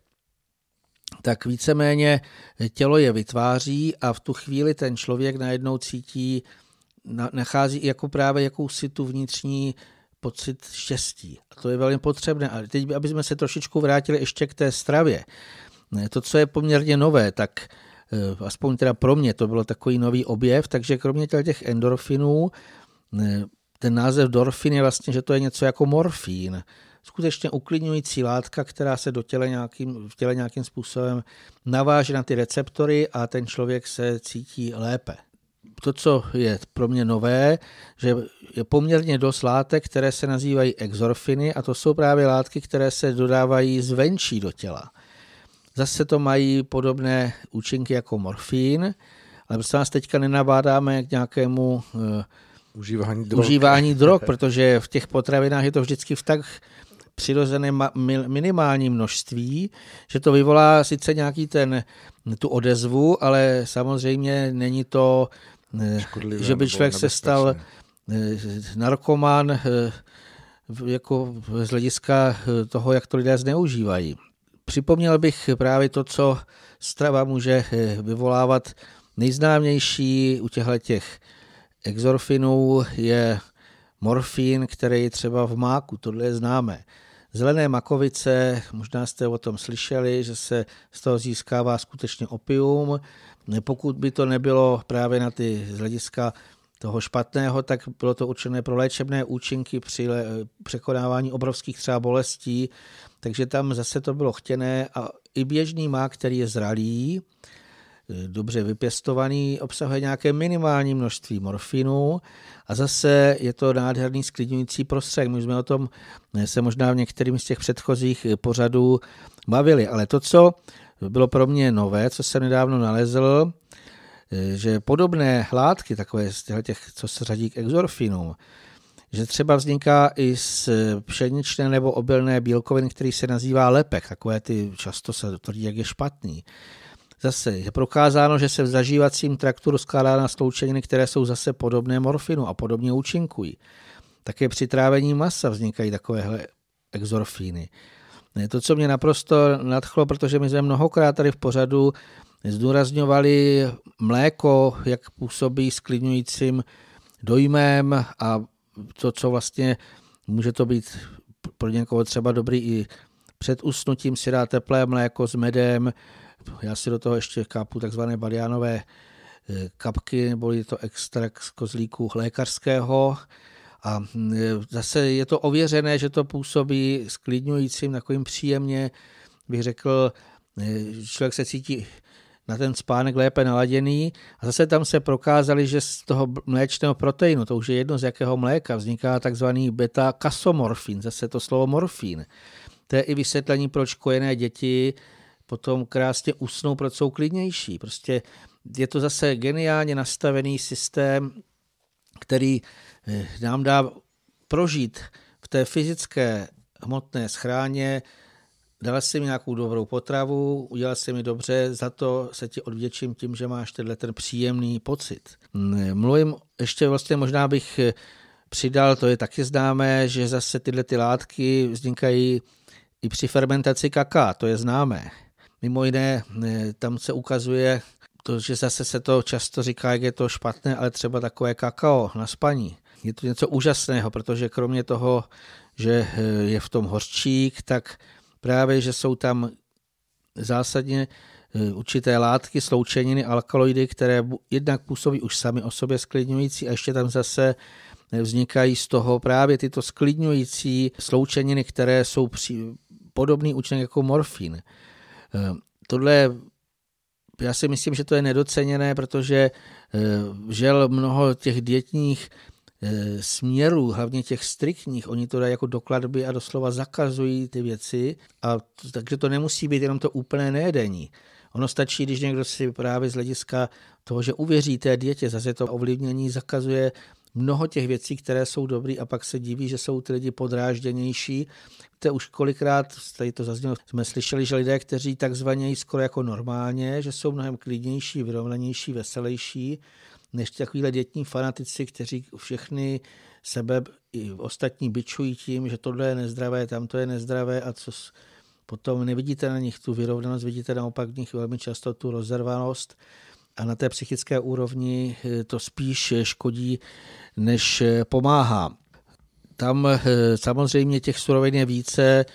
tak víceméně tělo je vytváří a v tu chvíli ten člověk najednou cítí, nachází jako právě jakousi tu vnitřní pocit štěstí. A to je velmi potřebné. A teď, aby jsme se trošičku vrátili ještě k té stravě. To, co je poměrně nové, tak eh, aspoň teda pro mě to bylo takový nový objev, takže kromě těch endorfinů, ten název dorfin je vlastně, že to je něco jako morfín skutečně uklidňující látka, která se do těle nějakým, v těle nějakým způsobem naváže na ty receptory a ten člověk se cítí lépe. To, co je pro mě nové, že je poměrně dost látek, které se nazývají exorfiny a to jsou právě látky, které se dodávají zvenčí do těla. Zase to mají podobné účinky jako morfín, ale prostě nás teďka nenabádáme k nějakému uh, užívání drog. užívání drog, <laughs> protože v těch potravinách je to vždycky v tak přirozené minimální množství, že to vyvolá sice nějaký ten, tu odezvu, ale samozřejmě není to, eh, Škodlivé, že by člověk se stal eh, narkoman eh, jako z hlediska toho, jak to lidé zneužívají. Připomněl bych právě to, co strava může vyvolávat. Nejznámější u těchto těch exorfinů je morfín, který je třeba v máku, tohle je známé. Zelené makovice, možná jste o tom slyšeli, že se z toho získává skutečně opium. Pokud by to nebylo právě na ty z hlediska toho špatného, tak bylo to určené pro léčebné účinky při překonávání obrovských třeba bolestí, takže tam zase to bylo chtěné a i běžný má, který je zralý, dobře vypěstovaný, obsahuje nějaké minimální množství morfinu a zase je to nádherný sklidňující prostředek. My jsme o tom se možná v některým z těch předchozích pořadů bavili, ale to, co bylo pro mě nové, co jsem nedávno nalezl, že podobné hládky, takové z těch, co se řadí k exorfinům, že třeba vzniká i z pšeničné nebo obilné bílkoviny, který se nazývá lepek, takové ty často se tvrdí, jak je špatný. Zase je prokázáno, že se v zažívacím traktu rozkládá na sloučeniny, které jsou zase podobné morfinu a podobně účinkují. Také při trávení masa vznikají takovéhle exorfíny. To, co mě naprosto nadchlo, protože my jsme mnohokrát tady v pořadu zdůrazňovali mléko, jak působí sklidňujícím dojmem a to, co vlastně může to být pro někoho třeba dobrý i před usnutím si dá teplé mléko s medem, já si do toho ještě kápu takzvané baliánové eh, kapky, nebo je to extrakt z kozlíku lékařského. A mm, zase je to ověřené, že to působí sklidňujícím, takovým příjemně, bych řekl, eh, člověk se cítí na ten spánek lépe naladěný. A zase tam se prokázali, že z toho mléčného proteinu, to už je jedno z jakého mléka, vzniká takzvaný beta-kasomorfin, zase to slovo morfín. To je i vysvětlení, proč kojené děti potom krásně usnou, proč jsou klidnější. Prostě je to zase geniálně nastavený systém, který eh, nám dá prožít v té fyzické hmotné schráně, dala si mi nějakou dobrou potravu, udělal si mi dobře, za to se ti odvděčím tím, že máš tenhle ten příjemný pocit. Mm, mluvím, ještě vlastně možná bych eh, přidal, to je taky známé, že zase tyhle ty látky vznikají i při fermentaci kaká, to je známé. Mimo jiné, eh, tam se ukazuje to, že zase se to často říká, jak je to špatné, ale třeba takové kakao na spaní. Je to něco úžasného, protože kromě toho, že eh, je v tom horčík, tak právě, že jsou tam zásadně eh, určité látky, sloučeniny, alkaloidy, které jednak působí už sami o sobě sklidňující a ještě tam zase vznikají z toho právě tyto sklidňující sloučeniny, které jsou podobný účinek jako morfín. Eh, tohle já si myslím, že to je nedoceněné, protože eh, žel mnoho těch dětních eh, směrů, hlavně těch striktních, oni to dají jako dokladby a doslova zakazují ty věci, a takže to nemusí být jenom to úplné nejedení. Ono stačí, když někdo si právě z hlediska toho, že uvěří té dětě, zase to ovlivnění zakazuje mnoho těch věcí, které jsou dobré a pak se diví, že jsou ty lidi podrážděnější. To už kolikrát, tady to zaznělo, jsme slyšeli, že lidé, kteří takzvaně skoro jako normálně, že jsou mnohem klidnější, vyrovnanější, veselější, než takovýhle dětní fanatici, kteří všechny sebe i ostatní bičují tím, že tohle je nezdravé, tamto je nezdravé a co potom nevidíte na nich tu vyrovnanost, vidíte naopak v nich velmi často tu rozervanost a na té psychické úrovni eh, to spíš škodí, než eh, pomáhá. Tam eh, samozřejmě těch surovin je více,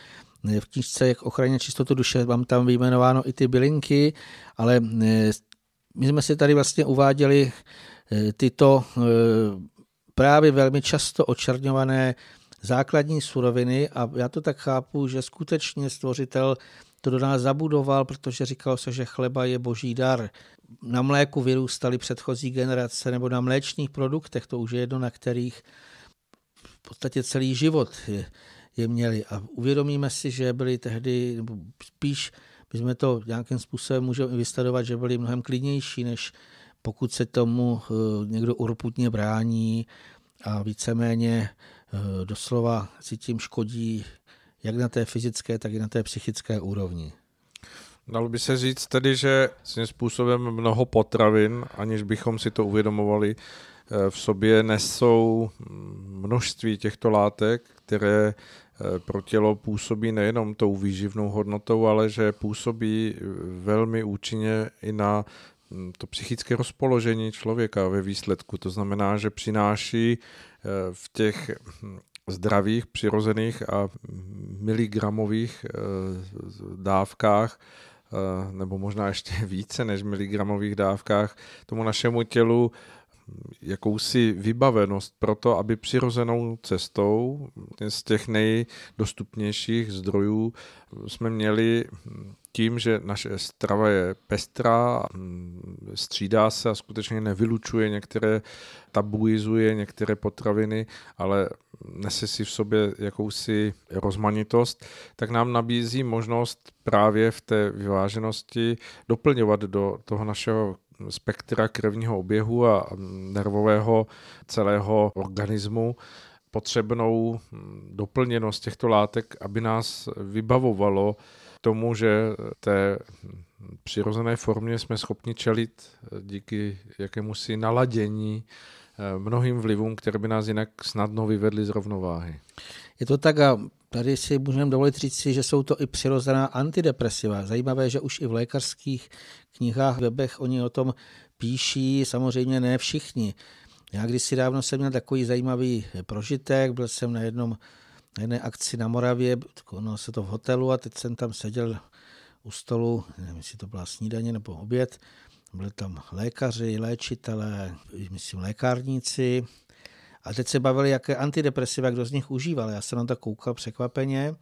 v knižce Jak ochraně čistotu duše mám tam vyjmenováno i ty bylinky, ale my jsme si tady vlastně uváděli tyto právě velmi často očerňované základní suroviny a já to tak chápu, že skutečně stvořitel to do nás zabudoval, protože říkalo se, že chleba je boží dar. Na mléku vyrůstaly předchozí generace nebo na mléčných produktech, to už je jedno, na kterých v podstatě celý život je, je měli. A uvědomíme si, že byli tehdy, nebo spíš bychom to nějakým způsobem můžeme vystadovat, že byli mnohem klidnější, než pokud se tomu eh, někdo urputně brání a víceméně eh, doslova si tím škodí jak na té fyzické, tak i na té psychické úrovni. Dalo by se říct tedy, že svým způsobem mnoho potravin, aniž bychom si to uvědomovali, eh, v sobě nesou množství těchto látek, které eh, pro tělo působí nejenom tou výživnou hodnotou, ale že působí velmi účinně i na hm, to psychické rozpoložení člověka ve výsledku. To znamená, že přináší eh, v těch hm, zdravých, přirozených a miligramových eh, dávkách, eh, nebo možná ještě <laughs> více než miligramových dávkách, tomu našemu tělu jakousi vybavenost pro to, aby přirozenou cestou z těch nejdostupnějších zdrojů jsme měli tím, že naše strava je pestrá, střídá se a skutečně nevylučuje některé, tabuizuje některé potraviny, ale nese si v sobě jakousi rozmanitost, tak nám nabízí možnost právě v té vyváženosti doplňovat do toho našeho spektra krevního oběhu a nervového celého organismu potřebnou doplněnost těchto látek, aby nás vybavovalo tomu, že té přirozené formě jsme schopni čelit díky jakémusi naladění eh, mnohým vlivům, které by nás jinak snadno vyvedly z rovnováhy. Je to tak a tady si můžeme dovolit říct si, že jsou to i přirozená antidepresiva. Zajímavé, že už i v lékařských knihách, webech oni o tom píší, samozřejmě ne všichni. Já když si dávno jsem měl takový zajímavý prožitek, byl jsem na jednom na jedné akci na Moravě, konalo se to v hotelu a teď jsem tam seděl u stolu, nevím, jestli to byla snídaně nebo oběd, byli tam lékaři, léčitelé, myslím lékárníci. A teď se bavili, jaké antidepresiva kdo z nich užíval. Já jsem na to koukal překvapeně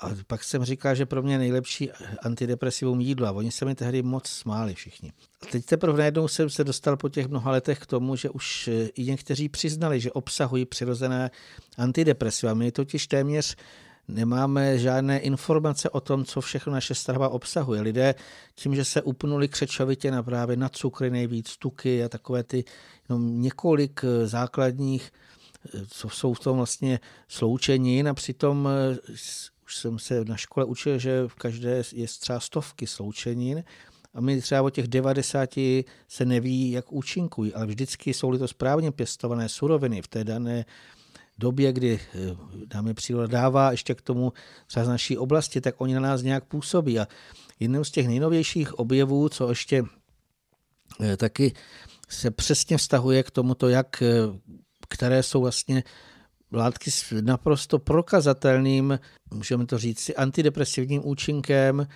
a pak jsem říkal, že pro mě nejlepší antidepresivum jídlo a oni se mi tehdy moc smáli všichni. A teď teprve najednou jsem se dostal po těch mnoha letech k tomu, že už i někteří přiznali, že obsahují přirozené antidepresiva. My totiž téměř nemáme žádné informace o tom, co všechno naše strava obsahuje. Lidé tím, že se upnuli křečovitě na právě na cukry nejvíc, tuky a takové ty jenom několik základních, co jsou v tom vlastně sloučenin a přitom už jsem se na škole učil, že v každé je třeba stovky sloučenin a my třeba o těch 90 se neví, jak účinkují, ale vždycky jsou-li to správně pěstované suroviny v té dané době, kdy dáme eh, příroda dává ještě k tomu třeba z naší oblasti, tak oni na nás nějak působí. A jednou z těch nejnovějších objevů, co ještě eh, taky se přesně vztahuje k tomuto, jak, eh, které jsou vlastně látky s naprosto prokazatelným, můžeme to říct si, antidepresivním účinkem.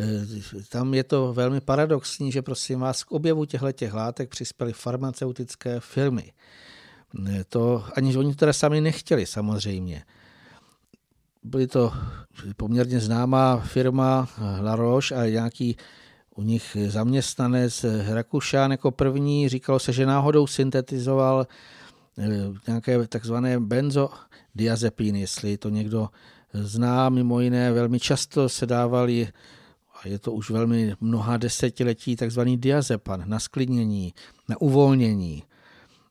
Eh, tam je to velmi paradoxní, že prosím vás k objevu těchto látek přispěly farmaceutické firmy. Eh, to ani oni to teda sami nechtěli samozřejmě. Byly to poměrně známá firma La Roche a nějaký u nich zaměstnanec Rakušán jako první. Říkalo se, že náhodou syntetizoval Eh, nějaké takzvané benzodiazepíny, jestli to někdo zná, mimo jiné velmi často se dávali a je to už velmi mnoha desetiletí takzvaný diazepan na sklidnění, na uvolnění.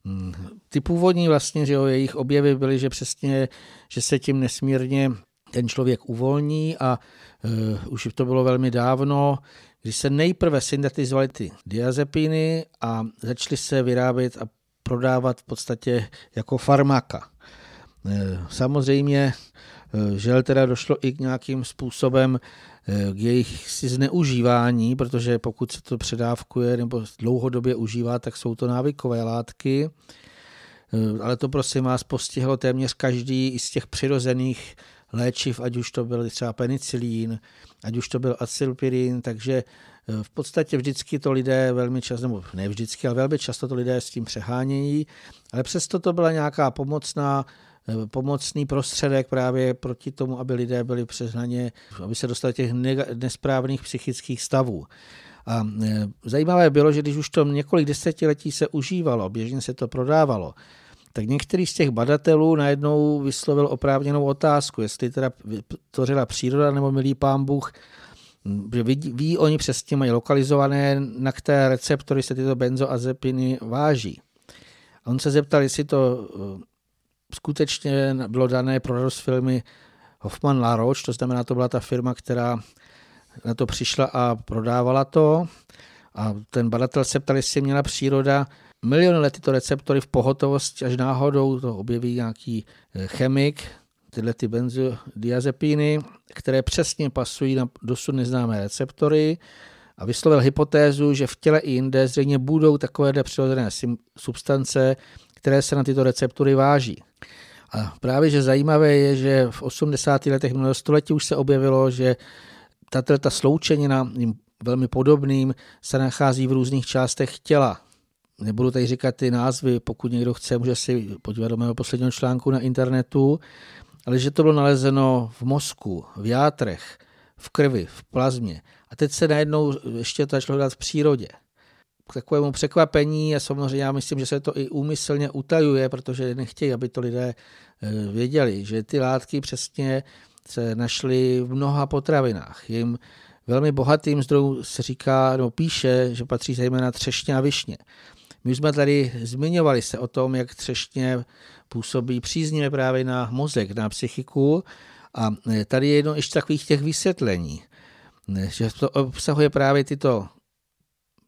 Hmm, ty původní vlastně, že jo, jejich objevy byly, že přesně, že se tím nesmírně ten člověk uvolní a uh, už to bylo velmi dávno, když se nejprve syntetizovaly ty diazepiny a začaly se vyrábět a prodávat v podstatě jako farmaka. E, samozřejmě, e, že teda došlo i k nějakým způsobem e, k jejich si zneužívání, protože pokud se to předávkuje nebo dlouhodobě užívá, tak jsou to návykové látky. Ale to prosím vás postihlo téměř každý i z těch přirozených léčiv, ať už to byl třeba penicilín, ať už to byl acylpirin, takže v podstatě vždycky to lidé velmi často, nebo ne vždycky, ale velmi často to lidé s tím přehánějí, ale přesto to byla nějaká pomocná pomocný prostředek právě proti tomu, aby lidé byli přehnaně, aby se dostali těch nesprávných psychických stavů. A e, zajímavé bylo, že když už to několik desetiletí se užívalo, běžně se to prodávalo, tak některý z těch badatelů najednou vyslovil oprávněnou otázku, jestli teda tvořila příroda nebo milý pán Bůh že ví, ví oni přesně, mají lokalizované, na které receptory se tyto benzoazepiny váží. A on se zeptal, jestli to eh, skutečně bylo dané pro radost filmy Hoffman Laroche, to znamená, to byla ta firma, která na to přišla a prodávala to. A ten badatel se ptal, jestli měla příroda miliony let tyto receptory v pohotovosti, až náhodou to objeví nějaký eh, chemik, tyhle ty benzodiazepíny, které přesně pasují na dosud neznámé receptory a vyslovil hypotézu, že v těle i jinde zřejmě budou takové přirozené substance, které se na tyto receptory váží. A právě, že zajímavé je, že v 80. letech minulého století už se objevilo, že tato ta sloučenina velmi podobným se nachází v různých částech těla. nebudu tady říkat ty názvy, pokud někdo chce, může si podívat do mého posledního článku na internetu, ale že to bylo nalezeno v mozku, v játrech, v krvi, v plazmě. A teď se najednou ještě to začalo dát v přírodě. K takovému překvapení a samozřejmě já myslím, že se to i úmyslně utajuje, protože nechtějí, aby to lidé eh, věděli, že ty látky přesně se našly v mnoha potravinách. Jim velmi bohatým zdrojům se říká, nebo píše, že patří zejména třešně a višně. My už jsme tady zmiňovali se o tom, jak třešně působí příznivě právě na mozek, na psychiku. A tady je jedno ještě takových těch vysvětlení, že to obsahuje právě tyto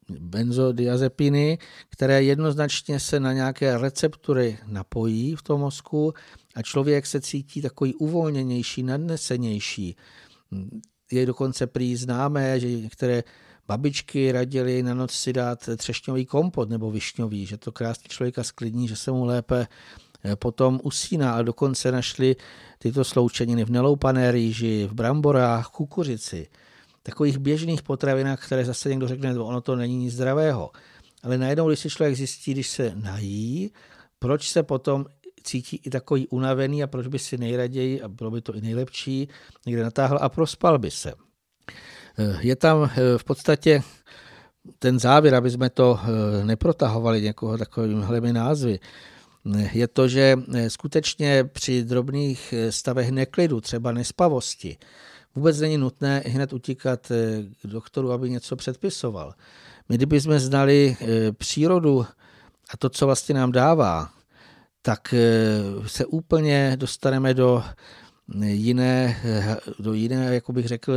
benzodiazepiny, které jednoznačně se na nějaké receptory napojí v tom mozku a člověk se cítí takový uvolněnější, nadnesenější. Je dokonce prý známé, že některé babičky radili na noc si dát třešňový kompot nebo višňový, že to krásně člověka sklidní, že se mu lépe eh, potom usíná a dokonce našli tyto sloučeniny v neloupané rýži, v bramborách, kukuřici, takových běžných potravinách, které zase někdo řekne, ono to není nic zdravého. Ale najednou, když si člověk zjistí, když se nají, proč se potom cítí i takový unavený a proč by si nejraději, a bylo by to i nejlepší, někde natáhl a prospal by se. Eh, je tam eh, v podstatě ten závěr, aby jsme to eh, neprotahovali někoho takovými názvy, je to, že skutečně při drobných stavech neklidu, třeba nespavosti, vůbec není nutné hned utíkat k doktoru, aby něco předpisoval. My kdybychom znali přírodu a to, co vlastně nám dává, tak se úplně dostaneme do jiné, do jiné, jako bych řekl,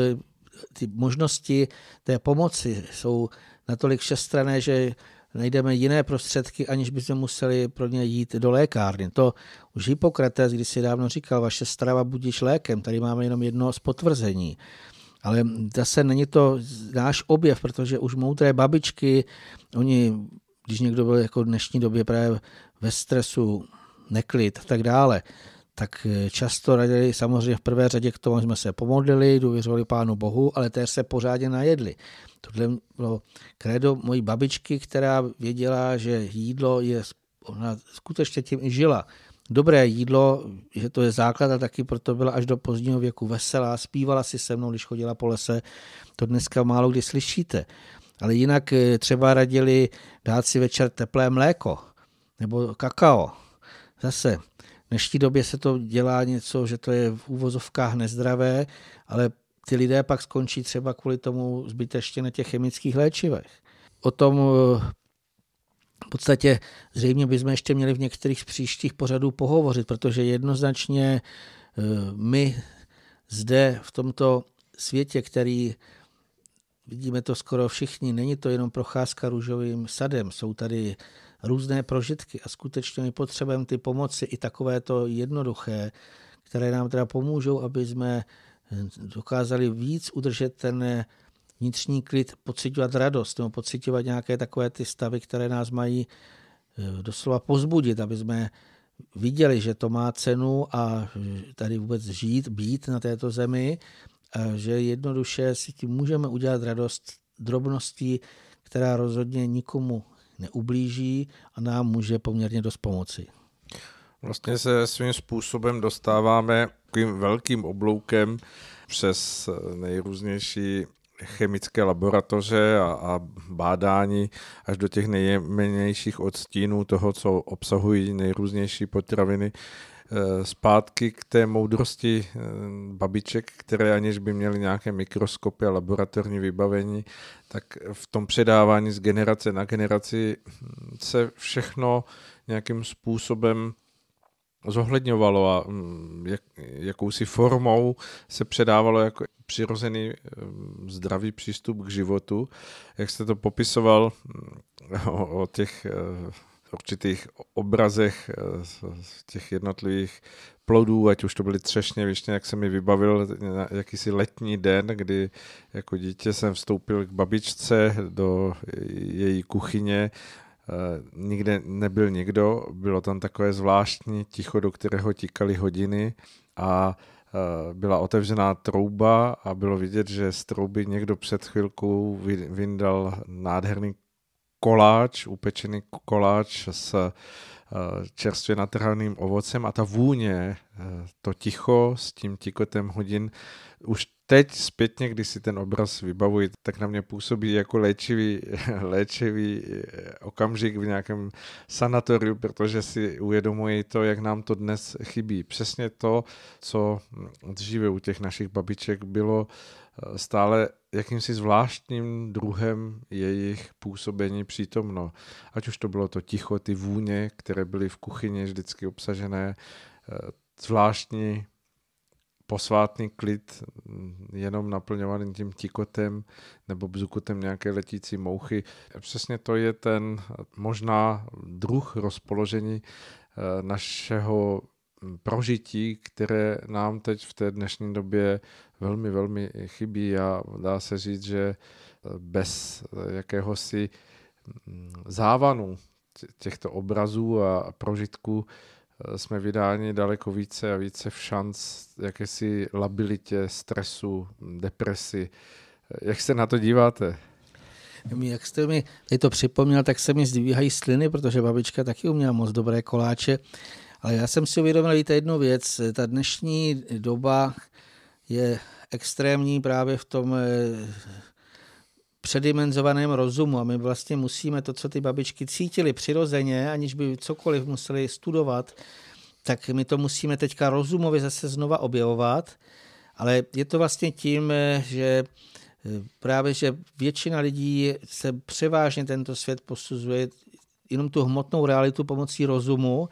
ty možnosti té pomoci jsou natolik všestrané, že najdeme jiné prostředky, aniž bychom museli pro ně jít do lékárny. To už Hippokrates když si dávno říkal, vaše strava budíš lékem, tady máme jenom jedno z potvrzení. Ale zase není to náš objev, protože už moudré babičky, oni, když někdo byl jako v dnešní době právě ve stresu, neklid a tak dále, tak eh, často radili samozřejmě v prvé řadě k tomu, jsme se pomodlili, důvěřovali Pánu Bohu, ale též se pořádně najedli. Tohle bylo kredo mojí babičky, která věděla, že jídlo je, ona skutečně tím i žila. Dobré jídlo, že to je základ a taky proto byla až do pozdního věku veselá, zpívala si se mnou, když chodila po lese. To dneska málo kdy slyšíte. Ale jinak eh, třeba radili dát si večer teplé mléko nebo kakao. Zase dnešní době se to dělá něco, že to je v úvozovkách nezdravé, ale ty lidé pak skončí třeba kvůli tomu zbytečně na těch chemických léčivech. O tom eh, v podstatě zřejmě bychom ještě měli v některých z příštích pořadů pohovořit, protože jednoznačně eh, my zde v tomto světě, který vidíme to skoro všichni, není to jenom procházka růžovým sadem, jsou tady různé prožitky a skutečně my potřebujeme ty pomoci i takové to jednoduché, které nám teda pomůžou, aby jsme dokázali víc udržet ten vnitřní klid, pocitovat radost nebo pocitovat nějaké takové ty stavy, které nás mají eh, doslova pozbudit, aby jsme viděli, že to má cenu a tady vůbec žít, být na této zemi, a že jednoduše si tím můžeme udělat radost drobností, která rozhodně nikomu neublíží a nám může poměrně dost pomoci. Vlastně se svým způsobem dostáváme takovým velkým obloukem přes nejrůznější chemické laboratoře a, a bádání až do těch nejmennějších odstínů toho, co obsahují nejrůznější potraviny, zpátky k té moudrosti eh, babiček, které aniž by měly nějaké mikroskopy a laboratorní vybavení, tak v tom předávání z generace na generaci se všechno nějakým způsobem zohledňovalo a hm, jak, jakousi formou se předávalo jako přirozený hm, zdravý přístup k životu. Jak jste to popisoval o, o těch eh, určitých obrazech eh, z těch jednotlivých plodů, ať už to byly třešně, višně, jak se mi vybavil jakýsi letní den, kdy jako dítě jsem vstoupil k babičce do její kuchyně, eh, nikde nebyl nikdo, bylo tam takové zvláštní ticho, do kterého tikaly hodiny a eh, byla otevřená trouba a bylo vidět, že z trouby někdo před chvilkou vyndal nádherný koláč, upečený koláč s eh, čerstvě natrhaným ovocem a ta vůně, to ticho s tím tikotem hodin už teď zpětně, když si ten obraz vybavuji, tak na mě působí jako léčivý, <laughs> léčivý eh, okamžik v nějakém sanatoriu, protože si uvědomuji to, jak nám to dnes chybí. Přesně to, co dříve u těch našich babiček bylo eh, stále jakýmsi zvláštním druhem jejich působení přítomno. Ať už to bylo to ticho, ty vůně, které byly v kuchyni vždycky obsažené, eh, zvláštní posvátný klid, mm, jenom naplňovaný tím tikotem nebo bzukotem nějaké letící mouchy. Přesně to je ten možná druh rozpoložení eh, našeho prožití, které nám teď v té dnešní době velmi, velmi chybí a dá se říct, že bez jakéhosi mm, závanu těchto obrazů a prožitků Eh, jsme vydáni daleko více a více v šanc jakési labilitě, stresu, depresi. Eh, jak se na to díváte? Jak jste mi to připomněl, tak se mi zdvíhají sliny, protože babička taky uměla moc dobré koláče. Ale já jsem si uvědomil víte, jednu věc. Ta dnešní doba je extrémní právě v tom eh, předimenzovaném rozumu. A my vlastně musíme to, co ty babičky cítily přirozeně, aniž by cokoliv museli studovat, tak my to musíme teďka rozumově zase znova objevovat, ale je to vlastně tím, že právě, že většina lidí se převážně tento svět posuzuje jenom tu hmotnou realitu pomocí rozumu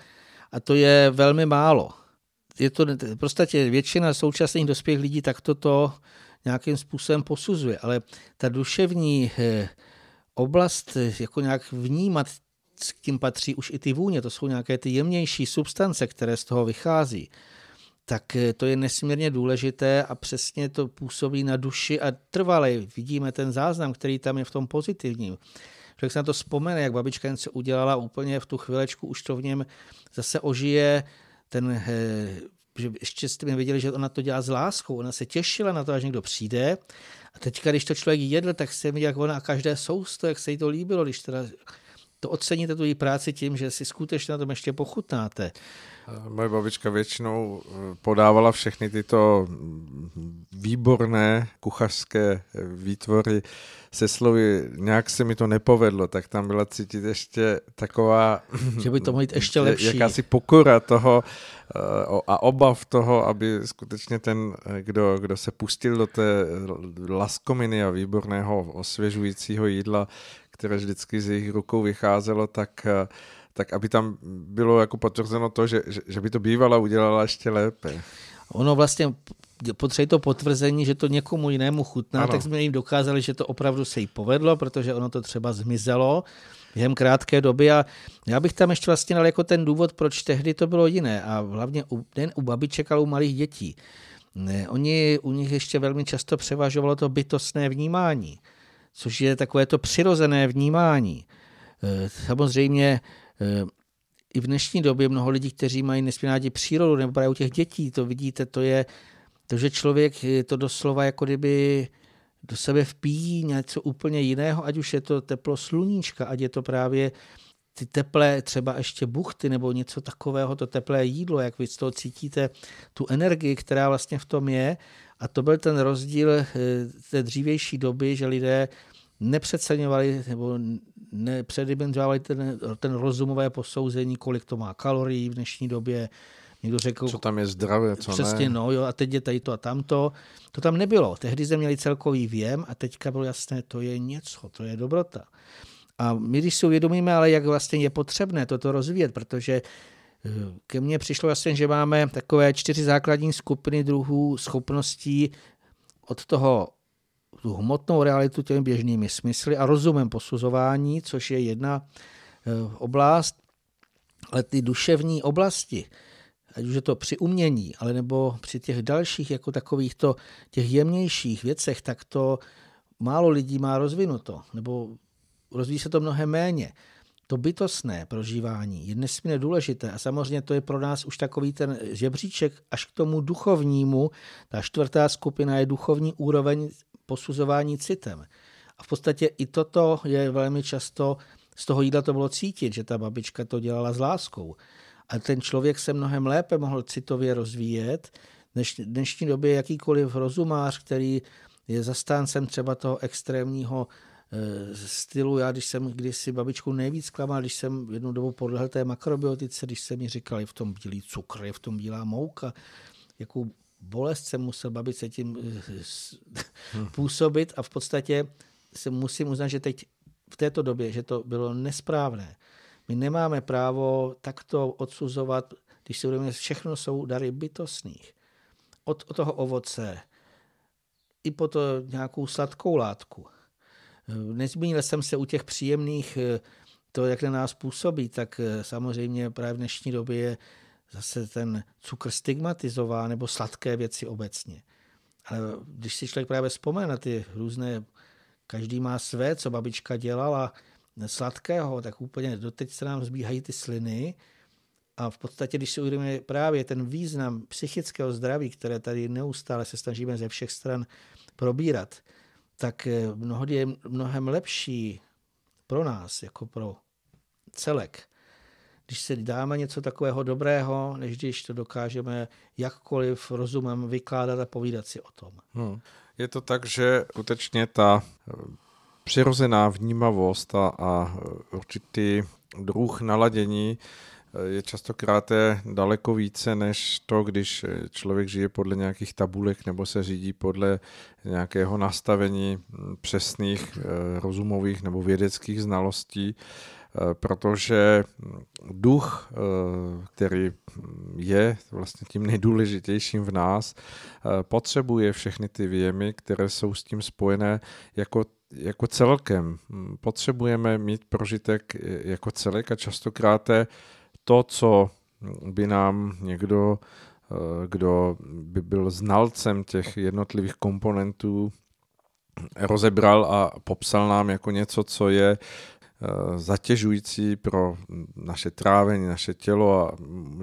a to je velmi málo. Je to v podstatě většina současných dospělých lidí tak toto nějakým způsobem posuzuje, ale ta duševní eh, oblast eh, jako nějak vnímat, s tím patří už i ty vůně, to jsou nějaké ty jemnější substance, které z toho vychází, tak eh, to je nesmírně důležité a přesně to působí na duši a trvale vidíme ten záznam, který tam je v tom pozitivním. Člověk se na to vzpomene, jak babička něco udělala, úplně v tu chvilečku už to v něm zase ožije, ten že ještě jste mi věděli, že ona to dělá s láskou, ona se těšila na to, až někdo přijde. A teďka, když to člověk jedl, tak se mi jak ona a každé sousto, jak se jí to líbilo, když teda to oceníte tu její práci tím, že si skutečně na tom ještě pochutnáte. Moje babička většinou eh, podávala všechny tyto výborné kuchařské výtvory se slovy, nějak se mi to nepovedlo, tak tam byla cítit ještě taková... <clears throat> Že by to mohlo jít ještě <laughs> lepší. Jakási pokora toho eh, a obav toho, aby skutečně ten, eh, kdo, kdo se pustil do té laskominy a výborného osvěžujícího jídla, které vždycky z jejich rukou vycházelo, tak tak aby tam bylo jako potvrzeno to, že, že, že by to bývala udělala ještě lépe. Ono vlastně potřebuje to potvrzení, že to někomu jinému chutná, ano. tak jsme jim dokázali, že to opravdu se jí povedlo, protože ono to třeba zmizelo během krátké doby a já bych tam ještě vlastně dal jako ten důvod, proč tehdy to bylo jiné a hlavně u, nejen u babiček, ale u malých dětí. Ne, oni, u nich ještě velmi často převažovalo to bytostné vnímání, což je takové to přirozené vnímání. E, samozřejmě e, i v dnešní době mnoho lidí, kteří mají nesmírně přírodu nebo právě u těch dětí, to vidíte, to je to, že člověk je to doslova jako kdyby do sebe vpíjí něco úplně jiného, ať už je to teplo sluníčka, ať je to právě ty teplé třeba ještě buchty nebo něco takového, to teplé jídlo, jak vy z toho cítíte tu energii, která vlastně v tom je. A to byl ten rozdíl eh, té dřívější doby, že lidé nepřeceňovali nebo nepředimenzovali ten, ten rozumové posouzení, kolik to má kalorií v dnešní době, Někdo řekl, co tam je zdravé, co přesně, ne. no jo, a teď je tady to a tamto. To tam nebylo. Tehdy jsme měli celkový věm a teďka bylo jasné, to je něco, to je dobrota. A my, když si uvědomíme, ale jak vlastně je potřebné toto rozvíjet, protože eh, ke mně přišlo vlastně, že máme takové čtyři základní skupiny druhů schopností od toho tu hmotnou realitu těmi běžnými smysly a rozumem posuzování, což je jedna eh, oblast, ale ty duševní oblasti, ať už je to při umění, ale nebo při těch dalších jako takovýchto těch jemnějších věcech, tak to málo lidí má rozvinuto, nebo rozvíjí se to mnohem méně. To bytostné prožívání je nesmírně důležité a samozřejmě to je pro nás už takový ten žebříček až k tomu duchovnímu. Ta čtvrtá skupina je duchovní úroveň posuzování citem. A v podstatě i toto je velmi často, z toho jídla to bylo cítit, že ta babička to dělala s láskou. A ten člověk se mnohem lépe mohl citově rozvíjet, než v dnešní době jakýkoliv rozumář, který je zastáncem třeba toho extrémního stylu. Já, když jsem kdysi babičku nejvíc klamal, když jsem jednu dobu podlehl té makrobiotice, když se mi říkal, je v tom bílý cukr, je v tom bílá mouka, jakou bolest jsem musel babice tím hmm. působit a v podstatě se musím uznat, že teď v této době, že to bylo nesprávné. My nemáme právo takto odsuzovat, když si uvědomíme, všechno jsou dary bytostných. Od, od toho ovoce, i po to nějakou sladkou látku. Nezmínil jsem se u těch příjemných, to, jak na nás působí, tak samozřejmě právě v dnešní době je zase ten cukr stigmatizován nebo sladké věci obecně. Ale když si člověk právě vzpomene na ty různé, každý má své, co babička dělala sladkého, tak úplně doteď se nám zbíhají ty sliny a v podstatě, když si uvědomíme právě ten význam psychického zdraví, které tady neustále se snažíme ze všech stran probírat, tak eh, mnohdy je mnohem lepší pro nás, jako pro celek, když se dáme něco takového dobrého, než když to dokážeme jakkoliv rozumem vykládat a povídat si o tom. Hmm. Je to tak, že skutečně ta eh, přirozená vnímavost a, a určitý druh naladění je častokrát daleko více než to, když člověk žije podle nějakých tabulek nebo se řídí podle nějakého nastavení přesných eh, rozumových nebo vědeckých znalostí, eh, protože duch, eh, který je vlastně tím nejdůležitějším v nás, potřebuje všechny ty věmy, které jsou s tím spojené jako jako celkem. Potřebujeme mít prožitek jako celek a častokrát to, co by nám někdo, eh, kdo by byl znalcem těch jednotlivých komponentů, rozebral a popsal nám jako něco, co je eh, zatěžující pro naše trávení, naše tělo a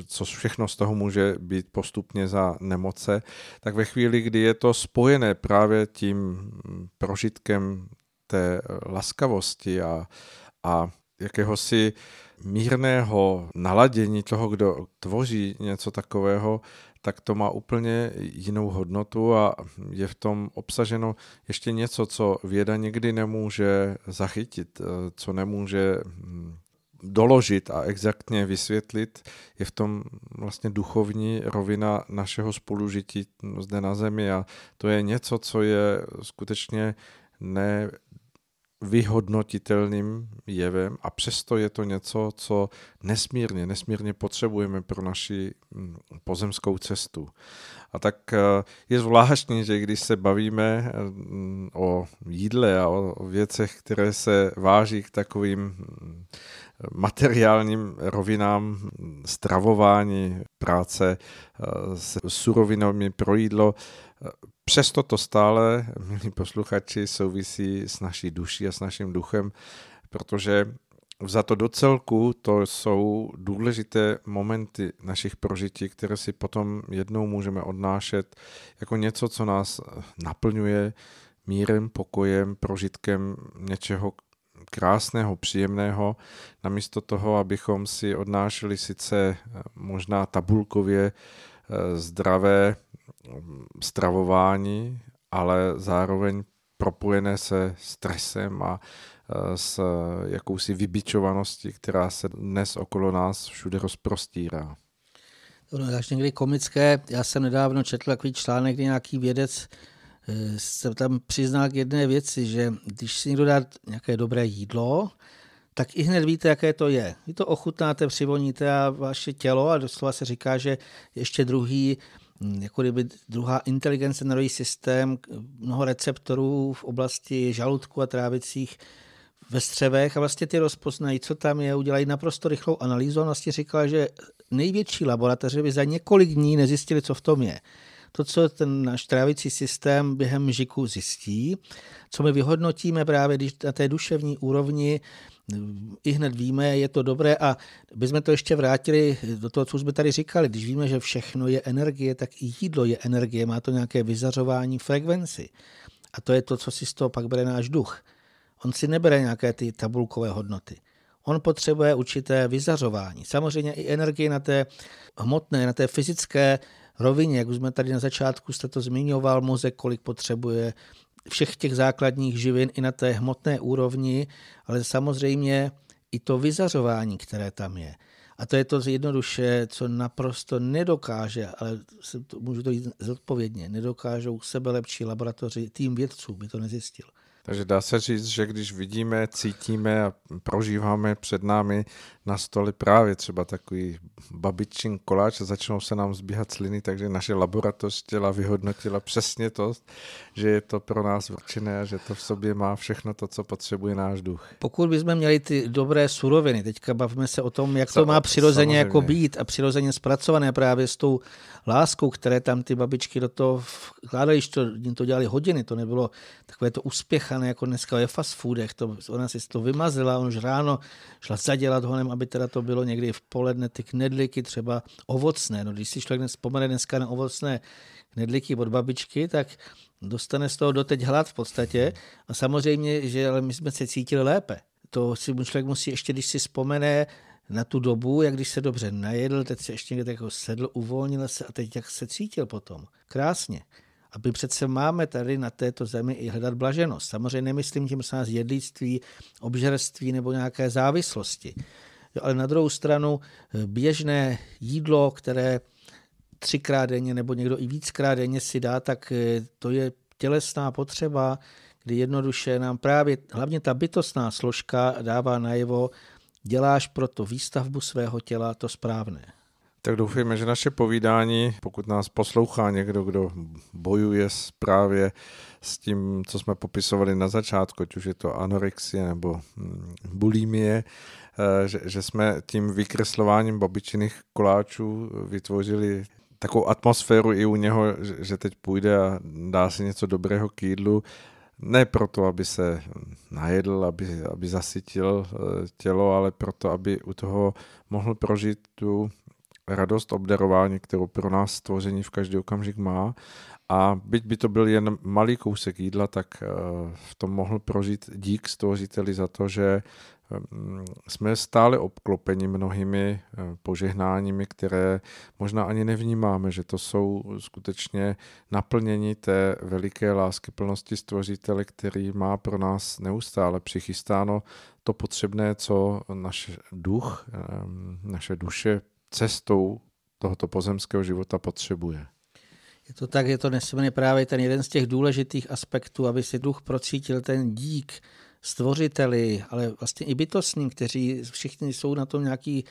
co všechno z toho může být postupně za nemoce, tak ve chvíli, kdy je to spojené právě tím prožitkem té laskavosti a, a jakéhosi mírného naladění toho, kdo tvoří něco takového, tak to má úplně jinou hodnotu a je v tom obsaženo ještě něco, co věda někdy nemůže zachytit, eh, co nemůže hm, doložit a exaktně vysvětlit, je v tom vlastně duchovní rovina našeho spolužití zde na Zemi a to je něco, co je skutečně ne vyhodnotitelným jevem a přesto je to něco, co nesmírně, nesmírně potřebujeme pro naši mm, pozemskou cestu. A tak eh, je zvláštní, že když se bavíme mm, o jídle a o věcech, které se váží k takovým mm, materiálním rovinám stravování, práce eh, s surovinami pro jídlo, Přesto to stále, milí posluchači, souvisí s naší duší a s naším duchem, protože za to do celku to jsou důležité momenty našich prožití, které si potom jednou můžeme odnášet jako něco, co nás naplňuje mírem, pokojem, prožitkem něčeho krásného, příjemného, namísto toho, abychom si odnášeli sice možná tabulkově eh, zdravé stravování, ale zároveň propojené se stresem a e, s jakousi vybičovaností, která se dnes okolo nás všude rozprostírá. No, až někdy komické. Já jsem nedávno četl takový článek, kdy nějaký vědec e, se tam přiznal k jedné věci, že když si někdo dá nějaké dobré jídlo, tak i hned víte, jaké to je. Vy to ochutnáte, přivoníte a vaše tělo a doslova se říká, že ještě druhý jako kdyby druhá inteligence nervový systém, mnoho receptorů v oblasti žaludku a trávicích ve střevech a vlastně ty rozpoznají, co tam je, udělají naprosto rychlou analýzu a vlastně říkala, že největší laboratoře by za několik dní nezjistili, co v tom je. To, co ten náš trávicí systém během žiku zjistí, co my vyhodnotíme právě když na té duševní úrovni i hned víme, je to dobré a bychom to ještě vrátili do toho, co jsme tady říkali. Když víme, že všechno je energie, tak i jídlo je energie, má to nějaké vyzařování frekvenci. A to je to, co si z toho pak bere náš duch. On si nebere nějaké ty tabulkové hodnoty. On potřebuje určité vyzařování. Samozřejmě i energii na té hmotné, na té fyzické rovině, jak už jsme tady na začátku jste to zmiňoval, mozek, kolik potřebuje všech těch základních živin i na té hmotné úrovni, ale samozřejmě i to vyzařování, které tam je. A to je to jednoduše, co naprosto nedokáže, ale můžu to říct zodpovědně, nedokážou sebe lepší laboratoři, tým vědců by to nezjistil. Takže dá se říct, že když vidíme, cítíme a prožíváme před námi na stole právě třeba takový babičin koláč a začnou se nám zbíhat sliny, takže naše laboratoř těla vyhodnotila přesně to, že je to pro nás určené a že to v sobě má všechno to, co potřebuje náš duch. Pokud bychom měli ty dobré suroviny, teďka bavíme se o tom, jak to má přirozeně jako být a přirozeně zpracované právě s tou láskou, které tam ty babičky do toho vkládají, to, to dělali hodiny, to nebylo takové to uspěchané, jako dneska ve fast foodech, to, ona si to vymazila, on už ráno šla zadělat honem, aby teda to bylo někdy v poledne ty knedlíky, třeba ovocné, no když si člověk vzpomene dneska na ovocné knedlíky od babičky, tak dostane z toho doteď hlad v podstatě a samozřejmě, že ale my jsme se cítili lépe. To si člověk musí ještě, když si vzpomene na tu dobu, jak když se dobře najedl, teď se ještě někde jako sedl, uvolnil se a teď jak se cítil potom. Krásně. Aby přece máme tady na této zemi i hledat blaženost. Samozřejmě nemyslím tím se nás jedlíctví, obžerství nebo nějaké závislosti. Jo, ale na druhou stranu eh, běžné jídlo, které třikrát denně nebo někdo i víckrát denně si dá, tak eh, to je tělesná potřeba, kdy jednoduše nám právě hlavně ta bytostná složka dává najevo, děláš pro to výstavbu svého těla to správné. Tak doufejme, že naše povídání, pokud nás poslouchá někdo, kdo bojuje právě s tím, co jsme popisovali na začátku, ať už je to anorexie nebo hm, bulimie, že, že jsme tím vykreslováním babičiných koláčů vytvořili takovou atmosféru i u něho, že teď půjde a dá si něco dobrého k jídlu, ne proto, aby se najedl, aby, aby zasytil eh, tělo, ale proto, aby u toho mohl prožít tu radost obdarování, kterou pro nás stvoření v každý okamžik má. A byť by to byl jen malý kousek jídla, tak eh, v tom mohl prožít dík stvořiteli za to, že jsme stále obklopeni mnohými eh, požehnáními, které možná ani nevnímáme, že to jsou skutečně naplnění té veliké lásky plnosti stvořitele, který má pro nás neustále přichystáno to potřebné, co náš duch, eh, naše duše cestou tohoto pozemského života potřebuje. Je to tak, je to nesmírně právě ten jeden z těch důležitých aspektů, aby si duch procítil ten dík stvořiteli, ale vlastně i bytostným, kteří všichni jsou na tom nějaký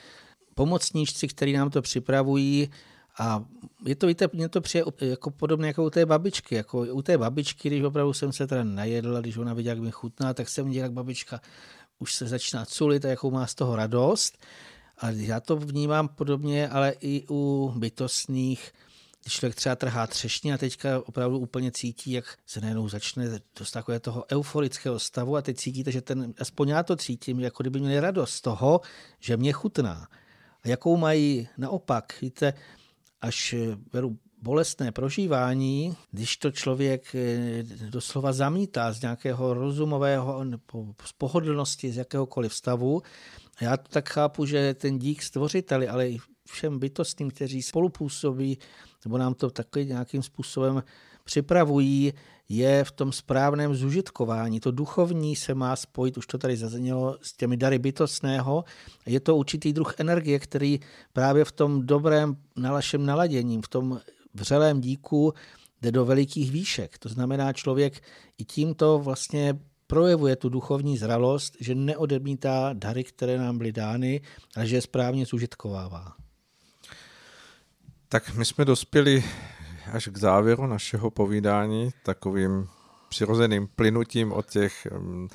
pomocníčci, kteří nám to připravují a je to, víte, mě to přijde jako podobné jako u té babičky. Jako u té babičky, když opravdu jsem se teda najedl, když ona viděla, jak mi chutná, tak jsem viděl, jak babička už se začíná culit a jakou má z toho radost. A já to vnímám podobně, ale i u bytostných, člověk třeba trhá třešně a teďka opravdu úplně cítí, jak se najednou začne dost takové toho euforického stavu a teď cítíte, že ten, aspoň já to cítím, jako kdyby měli radost z toho, že mě chutná. A jakou mají naopak, víte, až beru bolestné prožívání, když to člověk eh, doslova zamítá z nějakého rozumového, z pohodlnosti, z jakéhokoliv stavu, já to tak chápu, že ten dík stvořiteli, ale i všem bytostným, kteří spolupůsobí, nebo nám to takovým nějakým způsobem připravují, je v tom správném zužitkování. To duchovní se má spojit, už to tady zaznělo, s těmi dary bytostného. Je to určitý druh energie, který právě v tom dobrém nalašem naladěním, v tom vřelém díku jde do velikých výšek. To znamená, člověk i tímto vlastně projevuje tu duchovní zralost, že neodemítá dary, které nám byly dány, ale že je správně zužitkovává. Tak my jsme dospěli až k závěru našeho povídání takovým přirozeným plynutím od těch mm,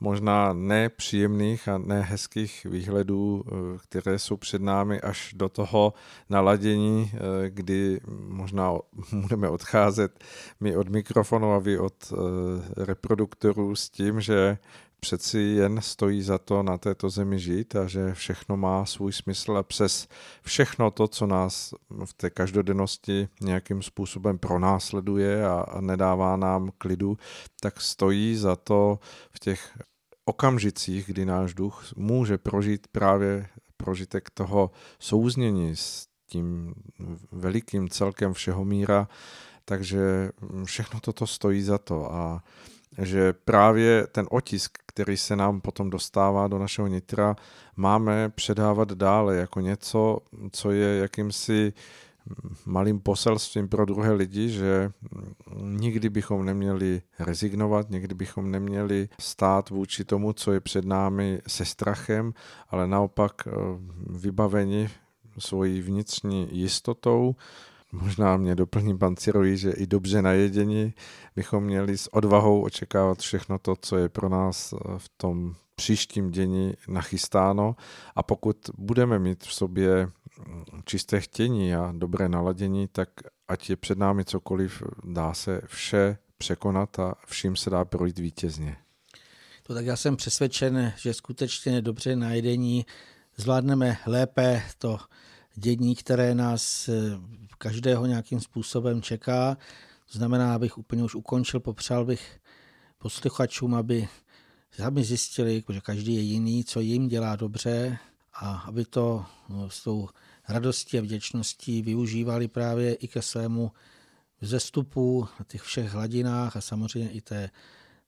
možná nepříjemných a nehezkých výhledů, eh, které jsou před námi až do toho naladění, eh, kdy možná <laughs> budeme odcházet my od mikrofonu a vy od eh, reproduktorů s tím, že přeci jen stojí za to na této zemi žít a že všechno má svůj smysl a přes všechno to, co nás v té každodennosti nějakým způsobem pronásleduje a, nedává nám klidu, tak stojí za to v těch okamžicích, kdy náš duch může prožít právě prožitek toho souznění s tím velikým celkem všeho míra, takže všechno toto stojí za to a že právě ten otisk, který se nám potom dostává do našeho nitra, máme předávat dále jako něco, co je jakýmsi malým poselstvím pro druhé lidi, že nikdy bychom neměli rezignovat, nikdy bychom neměli stát vůči tomu, co je před námi se strachem, ale naopak eh, vybaveni svojí vnitřní jistotou, možná mě doplní pan Cirovi, že i dobře najedení bychom měli s odvahou očekávat všechno to, co je pro nás eh, v tom příštím dění nachystáno a pokud budeme mít v sobě mm, čisté chtění a dobré naladění, tak ať je před námi cokoliv, dá se vše překonat a vším se dá projít vítězně. To tak já jsem přesvědčen, že skutečně dobře najedení zvládneme lépe to dění, které nás eh, každého nějakým způsobem čeká. To znamená, abych úplně už ukončil, popřál bych posluchačům, aby sami zjistili, že každý je jiný, co jim dělá dobře a aby to no, s tou radostí a vděčností využívali právě i ke svému vzestupu na těch všech hladinách a samozřejmě i té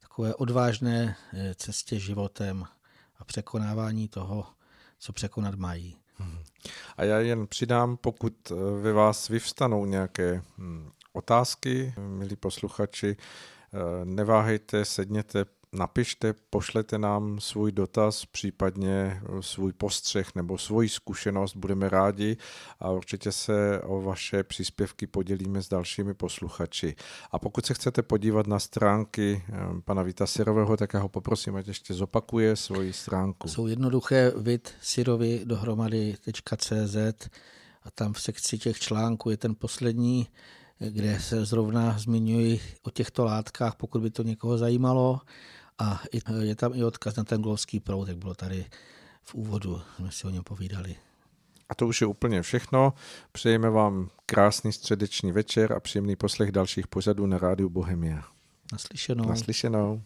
takové odvážné eh, cestě životem a překonávání toho, co překonat mají. A já jen přidám, pokud eh, ve vás vyvstanou nějaké hm, otázky, milí posluchači, eh, neváhejte, sedněte, napište, pošlete nám svůj dotaz, případně svůj postřeh nebo svoji zkušenost, budeme rádi a určitě se o vaše příspěvky podělíme s dalšími posluchači. A pokud se chcete podívat na stránky eh, pana Vita Sirového, tak já ho poprosím, ať ještě zopakuje svoji stránku. Jsou jednoduché vid sirovi dohromady.cz a tam v sekci těch článků je ten poslední, kde se zrovna zmiňuji o těchto látkách, pokud by to někoho zajímalo. A je tam i odkaz na ten glovský proud, jak bylo tady v úvodu, jsme si o něm povídali. A to už je úplně všechno. Přejeme vám krásný středeční večer a příjemný poslech dalších pořadů na rádiu Bohemia. Naslyšenou. Naslyšenou.